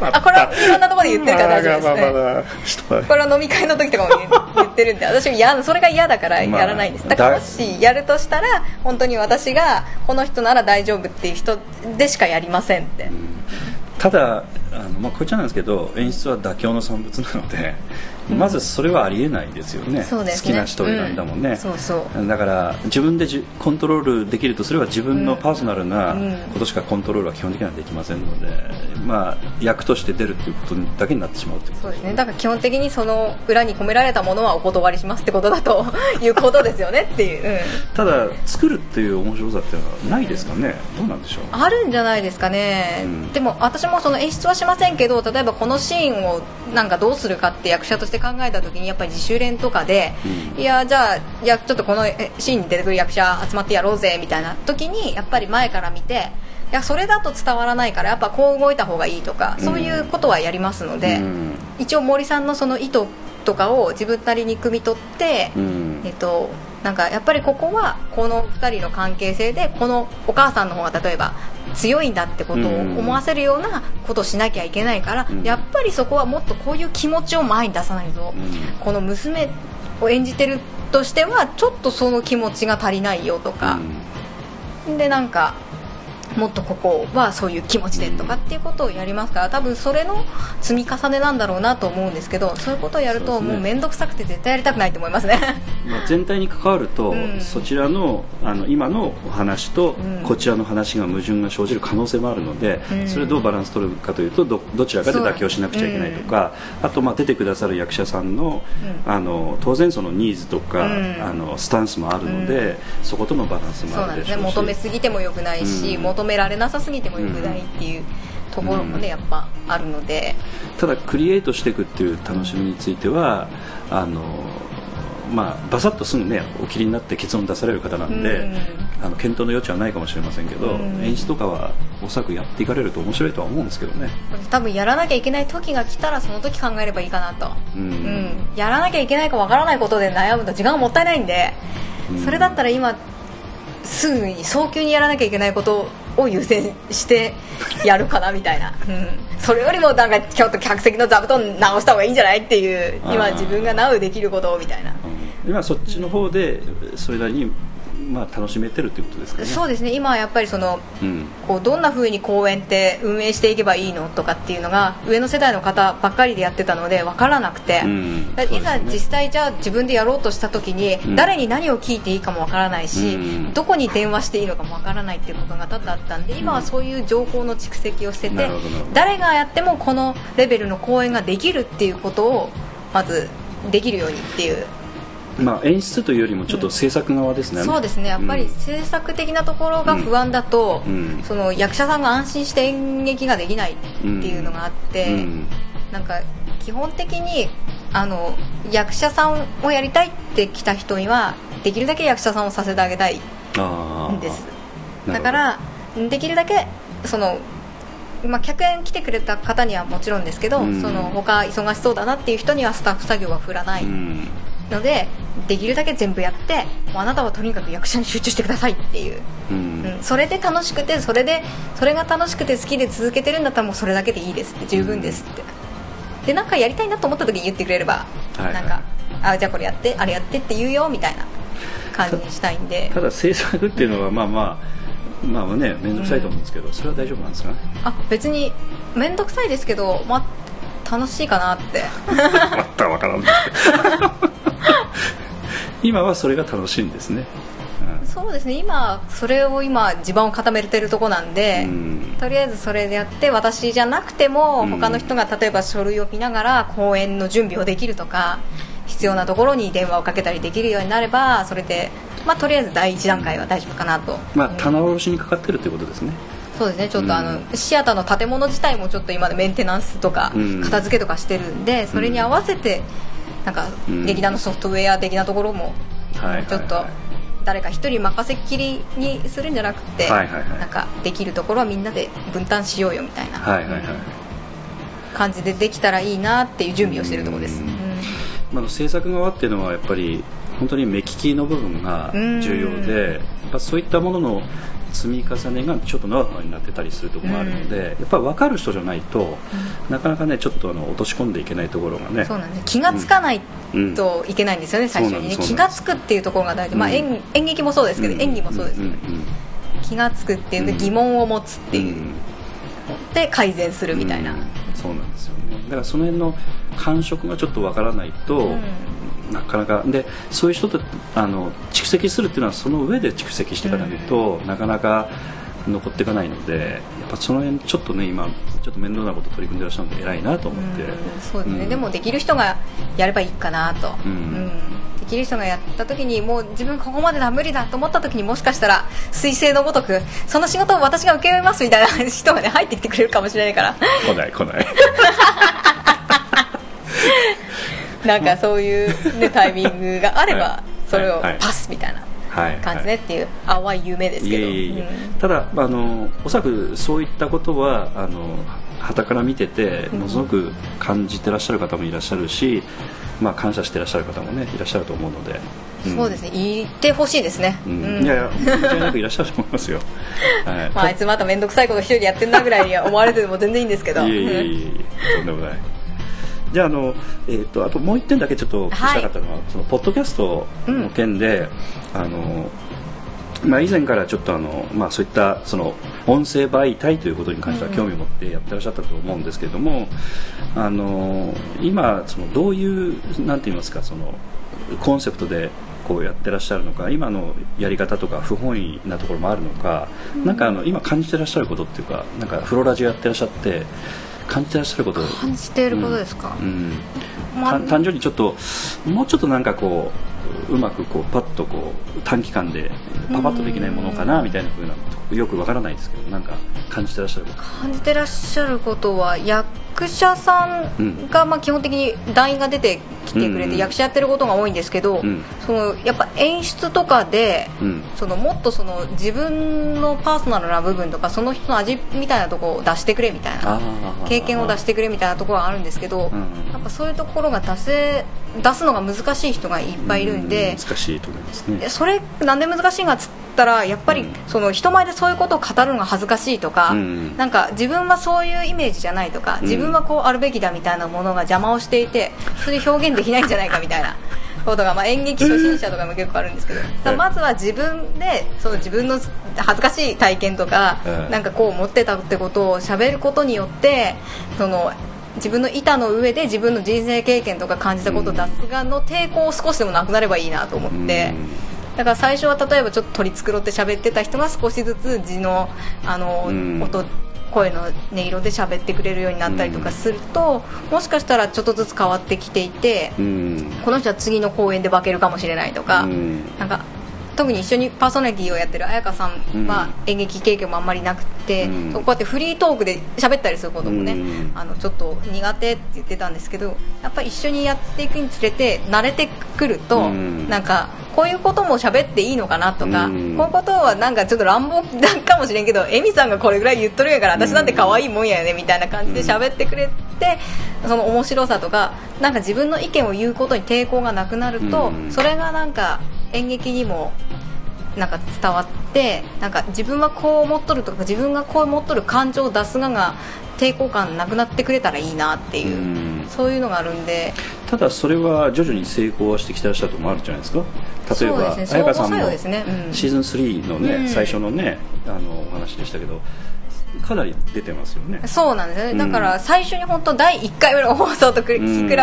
あこれはいろんなところで言ってるから大丈夫ですね、これは飲み会の時とかも言 言ってるんで私は嫌それが嫌だからやらないんです。だからまあもしやるとしたら本当に私がこの人なら大丈夫っていう人でしかやりませんって、ただあの、まあ、こういっちゃなんですけど演出は妥協の産物なので、まずそれはありえないですよね。ね。好きな人を選んだもんね、うん。そうそう。だから自分でじコントロールできるとすれば自分のパーソナルなうん。ことしかコントロールは基本的にはできませんので、まあ、役として出るっていうことだけになってしまうというそうですね。だから基本的にその裏に込められたものはお断りしますってことだと いうことですよねっていう、うん。ただ作るっていう面白さっていうのはないですかね。どうなんでしょう。あるんじゃないですかね、うん。でも私もその演出はしませんけど例えばこのシーンをなんかどうするかって役者として考えた時にやっぱり自主練とかで、うん。いやじゃあいやちょっとこのえシーンに出てくる役者集まってやろうぜみたいな時にやっぱり前から見ていやそれだと伝わらないからやっぱこう動いた方がいいとか、そういうことはやりますので、うん。一応森さんのその意図とかを自分なりに汲み取って、うん。えっと、なんかやっぱりここはこの2人の関係性でこのお母さんの方が例えば強いんだってことを思わせるようなことをしなきゃいけないから、うん。やっぱりそこはもっとこういう気持ちを前に出さないと、うん。この娘を演じてるとしてはちょっとその気持ちが足りないよとか、でなんかもっとここはそういう気持ちでとかっていうことをやりますから多分それの積み重ねなんだろうなと思うんですけどそういうことをやるともう面倒くさくて絶対やりたくないと思いますね。まあ、全体に関わると、うん。そちらのあの今のお話とうん。こちらの話が矛盾が生じる可能性もあるので、うん。それをどうバランス取るかというとどどちらかで妥協しなくちゃいけないとか、あとまあ出てくださる役者さんの,、うん。あの当然そのニーズとか、うん。あのスタンスもあるので、そことのバランスもあるでしょうし。ね。求めすぎてもよくないし、うん求められなさすぎてもよくないっていうところもね、うん。やっぱあるので。ただクリエイトしていくっていう楽しみについてはあのまあバサッとすぐねお切りになって結論出される方なんで、うん。あの検討の余地はないかもしれませんけど、うん。演出とかはおそらくやっていかれると面白いとは思うんですけどね、多分やらなきゃいけない時が来たらその時考えればいいかなと、うん。うん。やらなきゃいけないかわからないことで悩むと時間がもったいないんで、うん。それだったら今すぐに早急にやらなきゃいけないことを優先してやるかなみたいな、うん、それよりもなんかちょっと客席の座布団直した方がいいんじゃないっていう今自分がナウできることをみたいな。うん。今そっちの方でそれなりに、まあ、楽しめてるっていうことですかね。そうですね。今はやっぱりそのうん。こうどんな風に公演って運営していけばいいのとかっていうのが上の世代の方ばっかりでやってたので分からなくて、うん。いざ実際じゃあ自分でやろうとした時にうん。誰に何を聞いていいかも分からないし、うん。どこに電話していいのかも分からないっていうことが多々あったんで今はそういう情報の蓄積をしてて誰がやってもこのレベルの公演ができるっていうことをまずできるようにっていうまあ、演出というよりもちょっと制作側ですね、そうですね。やっぱり制作的なところが不安だと、うん。その役者さんが安心して演劇ができないっていうのがあって、うん。なんか基本的にあの役者さんをやりたいって来た人にはできるだけ役者さんをさせてあげたいんです。だからできるだけその、まあ、客演来てくれた方にはもちろんですけど、うん。その他忙しそうだなっていう人にはスタッフ作業は振らない。うんので、できるだけ全部やってもうあなたはとにかく役者に集中してくださいっていう、うん。うん、それで楽しくてそれでそれが楽しくて好きで続けてるんだったらもうそれだけでいいですって十分ですって、でなんかやりたいなと思った時に言ってくれれば、はいはい。なんかあじゃあこれやってあれやってって言うよみたいな感じにしたいんで。ただ制作っていうのはまあまあまあね面倒くさいと思うんですけど、それは大丈夫なんですか？ねあ別に面倒くさいですけど、まあ、楽しいかなって。またわからん 今はそれが楽しいんですね、そうですね。今それを今地盤を固めてるとこなんで、うん。とりあえずそれでやって私じゃなくてもうん。他の人が例えば書類を見ながら公演の準備をできるとか必要なところに電話をかけたりできるようになればそれで、まあ、とりあえず第一段階は大丈夫かなと、まあ棚卸しにかかってるということですね。そうですね。ちょっとあの、うん。シアターの建物自体もちょっと今でメンテナンスとかうん。片付けとかしてるんでそれに合わせてなんかうん。劇団のソフトウェア的なところもちょっと誰か一人任せっきりにするんじゃなくてはいはいはい。なんかできるところはみんなで分担しようよみたいな感じでできたらいいなっていう準備をしてるところです、うん。うん。まあ、制作側っていうのはやっぱり本当に目利きの部分が重要で、やっぱそういったものの積み重ねがちょっとノウハウになってたりするところもあるので、やっぱ分かる人じゃないと、なかなかねちょっとあの落とし込んでいけないところがね。そうなんです。気がつかないうんといけないんですよね、最初にね。気がつくっていうところが大事、まあ、うん演演劇もそうですけど、うん。演技もそうですけど、ん。ん。気がつくっていう疑問を持つっていう、うん。で改善するみたいな、うん。そうなんですよね。だからその辺の感触がちょっとわからないと、うんなかなか。でそういう人とあの蓄積するっていうのはその上で蓄積していかないと、なかなか残っていかないのでやっぱその辺ちょっとね今ちょっと面倒なこと取り組んでらっしゃるので偉いなと思って、うんそうですね、うん。でもできる人がやればいいかなと、うん。できる人がやった時にもう自分ここまでだ無理だと思った時にもしかしたら彗星のごとくその仕事を私が請け負いますみたいな人がね入ってきてくれるかもしれないから。来ない来ない なんかそういう、ね、タイミングがあればはい。それをパスみたいなはい。感じねっていう淡い夢ですけど。ただあのおそらくそういったことはあの傍から見ててものすごく感じてらっしゃる方もいらっしゃるし、まあ、感謝してらっしゃる方もねいらっしゃると思うので、ん。そうですね。言ってほしいですね、うん。うん。いやいや間違いなくいらっしゃると思いますよ、はい。まあ、あいつまた面倒くさいこと一人でやってんなぐらいには思われても全然いいんですけど。いえいえいえとんでもないじゃああの、えー、とあともう一点だけちょっとたかったのは、そのポッドキャストの件で、あのまあ、以前からちょっとあの、まあ、そういったその音声媒体ということに関しては興味を持ってやってらっしゃったと思うんですけれども、あの今そのどういうなんて言いますかそのコンセプトでこうやってらっしゃるのか今のやり方とか不本意なところもあるのか、なんかあの今感じてらっしゃることっていうかなんかフロラジオやってらっしゃって感じてらっしゃること？感じていることですか、うん。まあ。た単純にちょっともうちょっとなんかこううまくこうパッとこう短期間でパパッとできないものかなみたいな風なよくわからないですけどなんか感じてらっしゃること。感じてらっしゃることは役者さんが、まあ、基本的に団員が出てきてくれうん。て役者やってることが多いんですけど、うん。そそのやっぱ演出とかで、うん。そのもっとその自分のパーソナルな部分とかその人の味みたいなところを出してくれみたいな経験を出してくれみたいなところはあるんですけど、うん。やっぱそういうところが出せ出すのが難しい人がいっぱいいるんで、難しいと思いますね。でそれなんで難しいかっつったらやっぱり、うん。その人前でそういうことを語るのが恥ずかしいとか、うんなんか自分はそういうイメージじゃないとか、うん。自分はこうあるべきだみたいなものが邪魔をしていてそれで表現できないんじゃないかみたいな ことが、まあ、演劇初心者とかも結構あるんですけど、まずは自分でその自分の恥ずかしい体験とか、うん。なんかこう思ってたってことを喋ることによってその自分の板の上で自分の人生経験とか感じたことを出すがの抵抗を少しでもなくなればいいなと思って。だから最初は例えばちょっと取り繕って喋ってた人が少しずつ字のあの、うん。音声の音色で喋ってくれるようになったりとかすると、もしかしたらちょっとずつ変わってきていて、うん。この人は次の公演で化けるかもしれないとか、うん。なんか特に一緒にパーソナリティをやってる彩香さんはう演劇経験もあんまりなくて、うん。こうやってフリートークで喋ったりすることもね、うん。あのちょっと苦手って言ってたんですけどやっぱり一緒にやっていくにつれて慣れてくると、うん。なんかこういうことも喋っていいのかなとか、うん。こういうことはなんかちょっと乱暴だかもしれんけどエミさんがこれぐらい言っとるんやから私なんて可愛いもんやよねみたいな感じで喋ってくれて、その面白さとかなんか自分の意見を言うことに抵抗がなくなると、うん。それがなんか演劇にもなんか伝わってなんか自分はこう思っとるとか自分がこう思っとる感情を出すがが抵抗感なくなってくれたらいいなっていう、うん。そういうのがあるんで。ただそれは徐々に成功はしてきてらっしゃるともあるんじゃないですか。例えばね。彩香さんもシーズン3のね、うん。最初のねあのお話でしたけどかなり出てますよね。そうなんですよね、うん。だから最初に本当第1回目の放送と比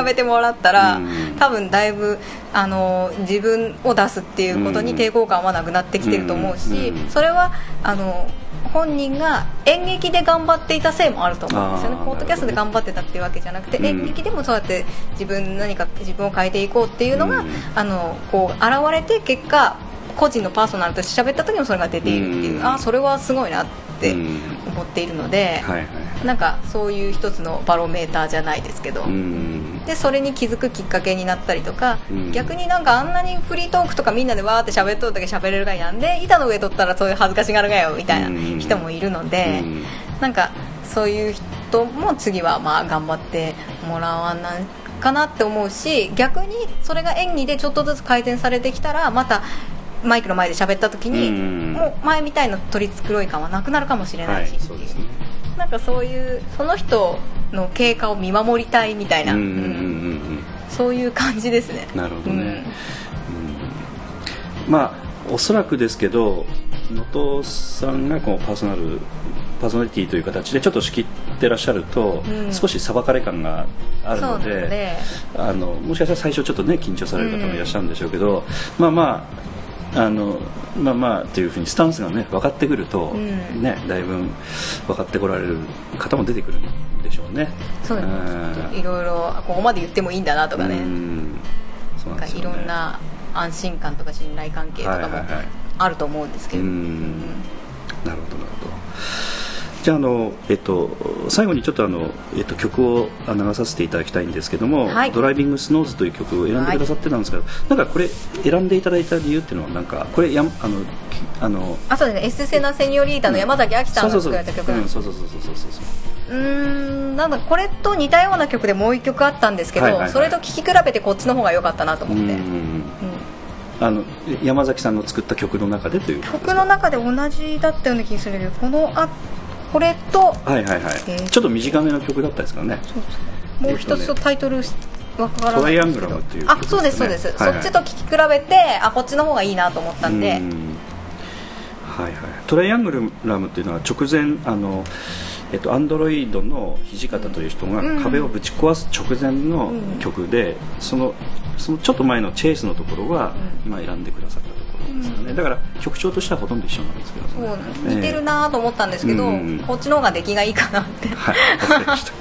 べてもらったら、うん。多分だいぶあの自分を出すっていうことに抵抗感はなくなってきてると思うし、うん。それはあの本人が演劇で頑張っていたせいもあると思うんですよね。ポッドキャストで頑張ってたっていうわけじゃなくて、うん演劇でもそうやって自分何か自分を変えていこうっていうのが、うん。あのこう現れて結果個人のパーソナルとして喋った時もそれが出ているっていう、うん。ああそれはすごいなってうん。思っているので、はいはい。なんかそういう一つのバロメーターじゃないですけど、うん。でそれに気づくきっかけになったりとか、うん。逆になんかあんなにフリートークとかみんなでわーって喋っとるだけ喋れるがいなんで板の上取ったらそういう恥ずかしがるがよみたいな人もいるので、うん。なんかそういう人も次はまあ頑張ってもらわないかなって思うし逆にそれが演技でちょっとずつ改善されてきたらまたマイクの前で喋った時に、うんもう前みたいな取り繕い感はなくなるかもしれはないし。っていう。そうですね。なんかそういうその人の経過を見守りたいみたいな、そういう感じですね。なるほどね、うん。まあおそらくですけど能登さんがこうパーソナルパーソナリティという形でちょっと仕切ってらっしゃると、うん。少し裁かれ感があるので。あのもしかしたら最初ちょっとね緊張される方もいらっしゃるんでしょうけど、まあまああのまあまあというふうにスタンスがね分かってくると、うん。ねだいぶ分かってこられる方も出てくるんでしょうね。そうですうん。ねいろいろここまで言ってもいいんだなとかね、うん。そうなんかいろんな安心感とか信頼関係とかもあると思うんですけど、うん。なるほどなるほどじゃああの、えっと、最後にちょっとあの、えっと、曲をあ流させていただきたいんですけども「はい。ドライビングスノーズ」という曲を選んでくださってたんですけど、なんかこれ選んでいただいた理由っていうのはなんかこれやあのきあのあそうですね。エスセナ・セニョリータの山崎亜紀さんが作られた曲なんです。うんそうそうそうそうそうそう。んなんだこれと似たような曲でもう一曲あったんですけど、はいはいはい。それと聴き比べてこっちの方が良かったなと思って、うんうんあの山崎さんの作った曲の中でという曲の中で同じだったような気がするけどこのあこれとはいはいはい、えー。ちょっと短めの曲だったですかね。もう一つとタイトルわからない。んですけどトライアングラムっていうあそうですそうです、はいはい。そっちと聴き比べてあこっちの方がいいなと思ったんで、うん。はいはい、トライアングルラムっていうのは直前あの、えっと、アンドロイドの土方という人がうん。壁をぶち壊す直前の曲で、そのそのちょっと前のチェイスのところは今選んでくださったですよね、だから曲調としてはほとんど一緒なんですけどそうね似てるなと思ったんですけど、うん。こっちの方が出来がいいかなって。はい、わかりました。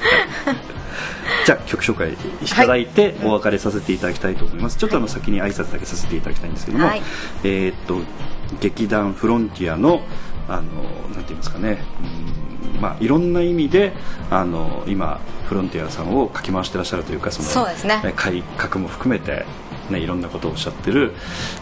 じゃあ曲紹介いただいてお別れさせていただきたいと思います。ちょっとあの先に挨拶だけさせていただきたいんですけども、はい。えーっと劇団フロンティアのあのなんて言いますかね、うん。まあいろんな意味であの今フロンティアさんをかき回してらっしゃるというかそのそうですね。え改革も含めてねいろんなことをおっしゃってる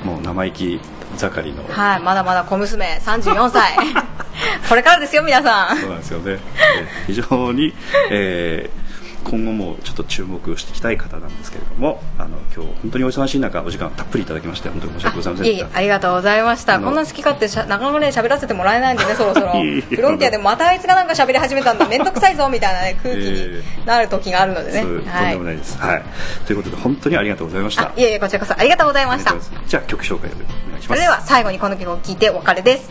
もう生意気盛りの。はいまだまだ小娘34歳 これからですよ皆さんそうなんですよね。えー非常に、えー今後もちょっと注目していきたい方なんですけれども、あの今日本当にお忙しい中お時間たっぷりいただきまして本当に申し訳ございませんありがとうございました。こんな好き勝手しゃなかなかね喋らせてもらえないんでねそろそろ。フロンティアでまたあいつがなんか喋り始めたんだ面倒くさいぞみたいな、ね、空気になる時があるのでね、そうとんはいでもないです。はい。ということで本当にありがとうございました。あいえいえこちらこそありがとうございました。じゃあ曲紹介をお願いします。それでは最後にこの曲を聴いてお別れです。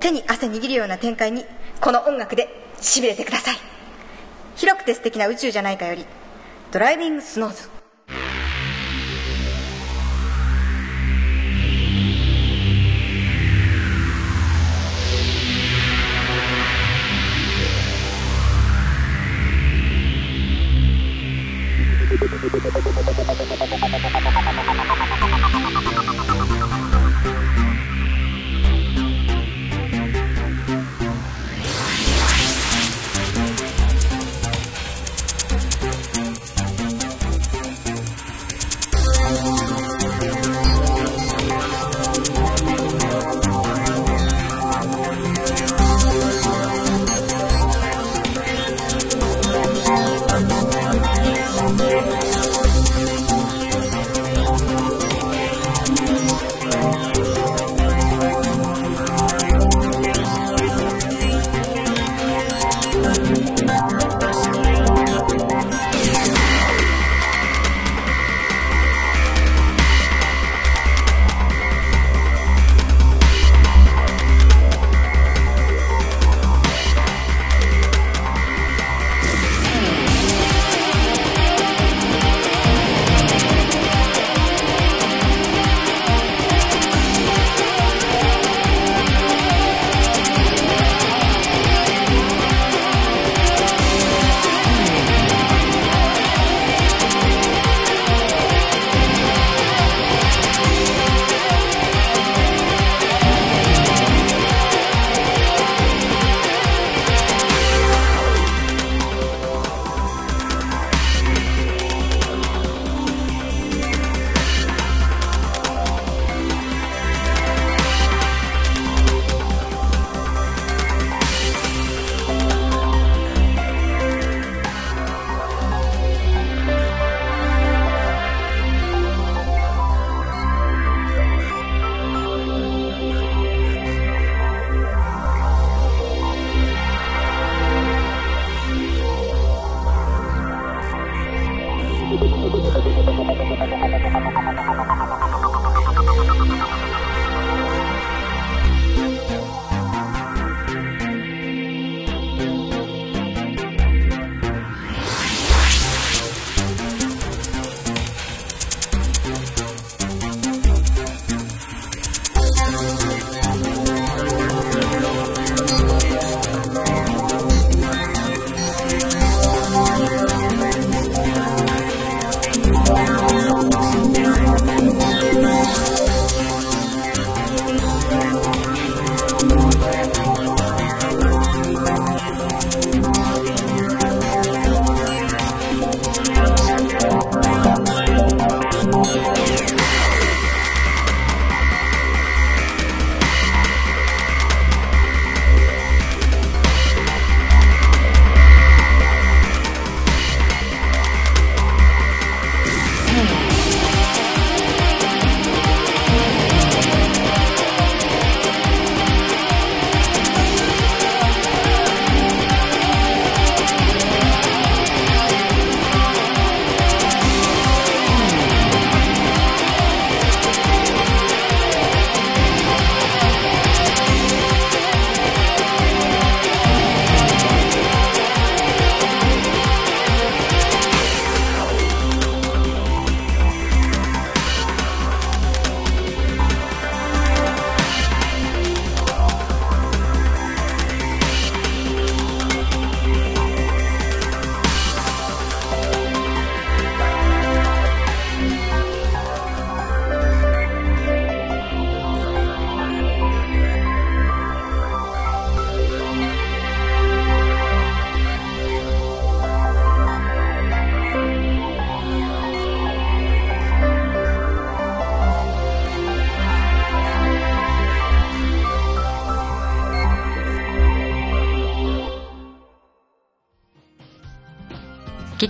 手に汗握るような展開にこの音楽でしびれてください広くて素敵な宇宙じゃないかよりドライビングスノーズ。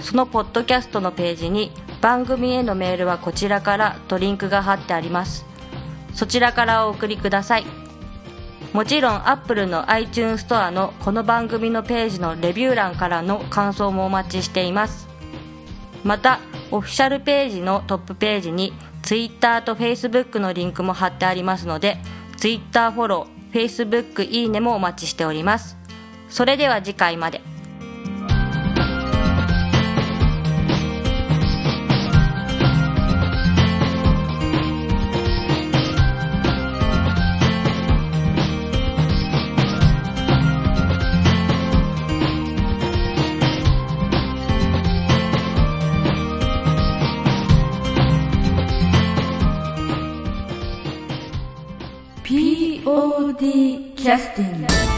そのポッドキャストのページに番組へのメールはこちらからとリンクが貼ってあります。そちらからお送りください。もちろん Apple の iTunes ストアのこの番組のページのレビュー欄からの感想もお待ちしています。またオフィシャルページのトップページに Twitter と Facebook のリンクも貼ってありますので Twitter フォロー Facebook いいねもお待ちしております。それでは次回まで。Hrafntingi Kerstin.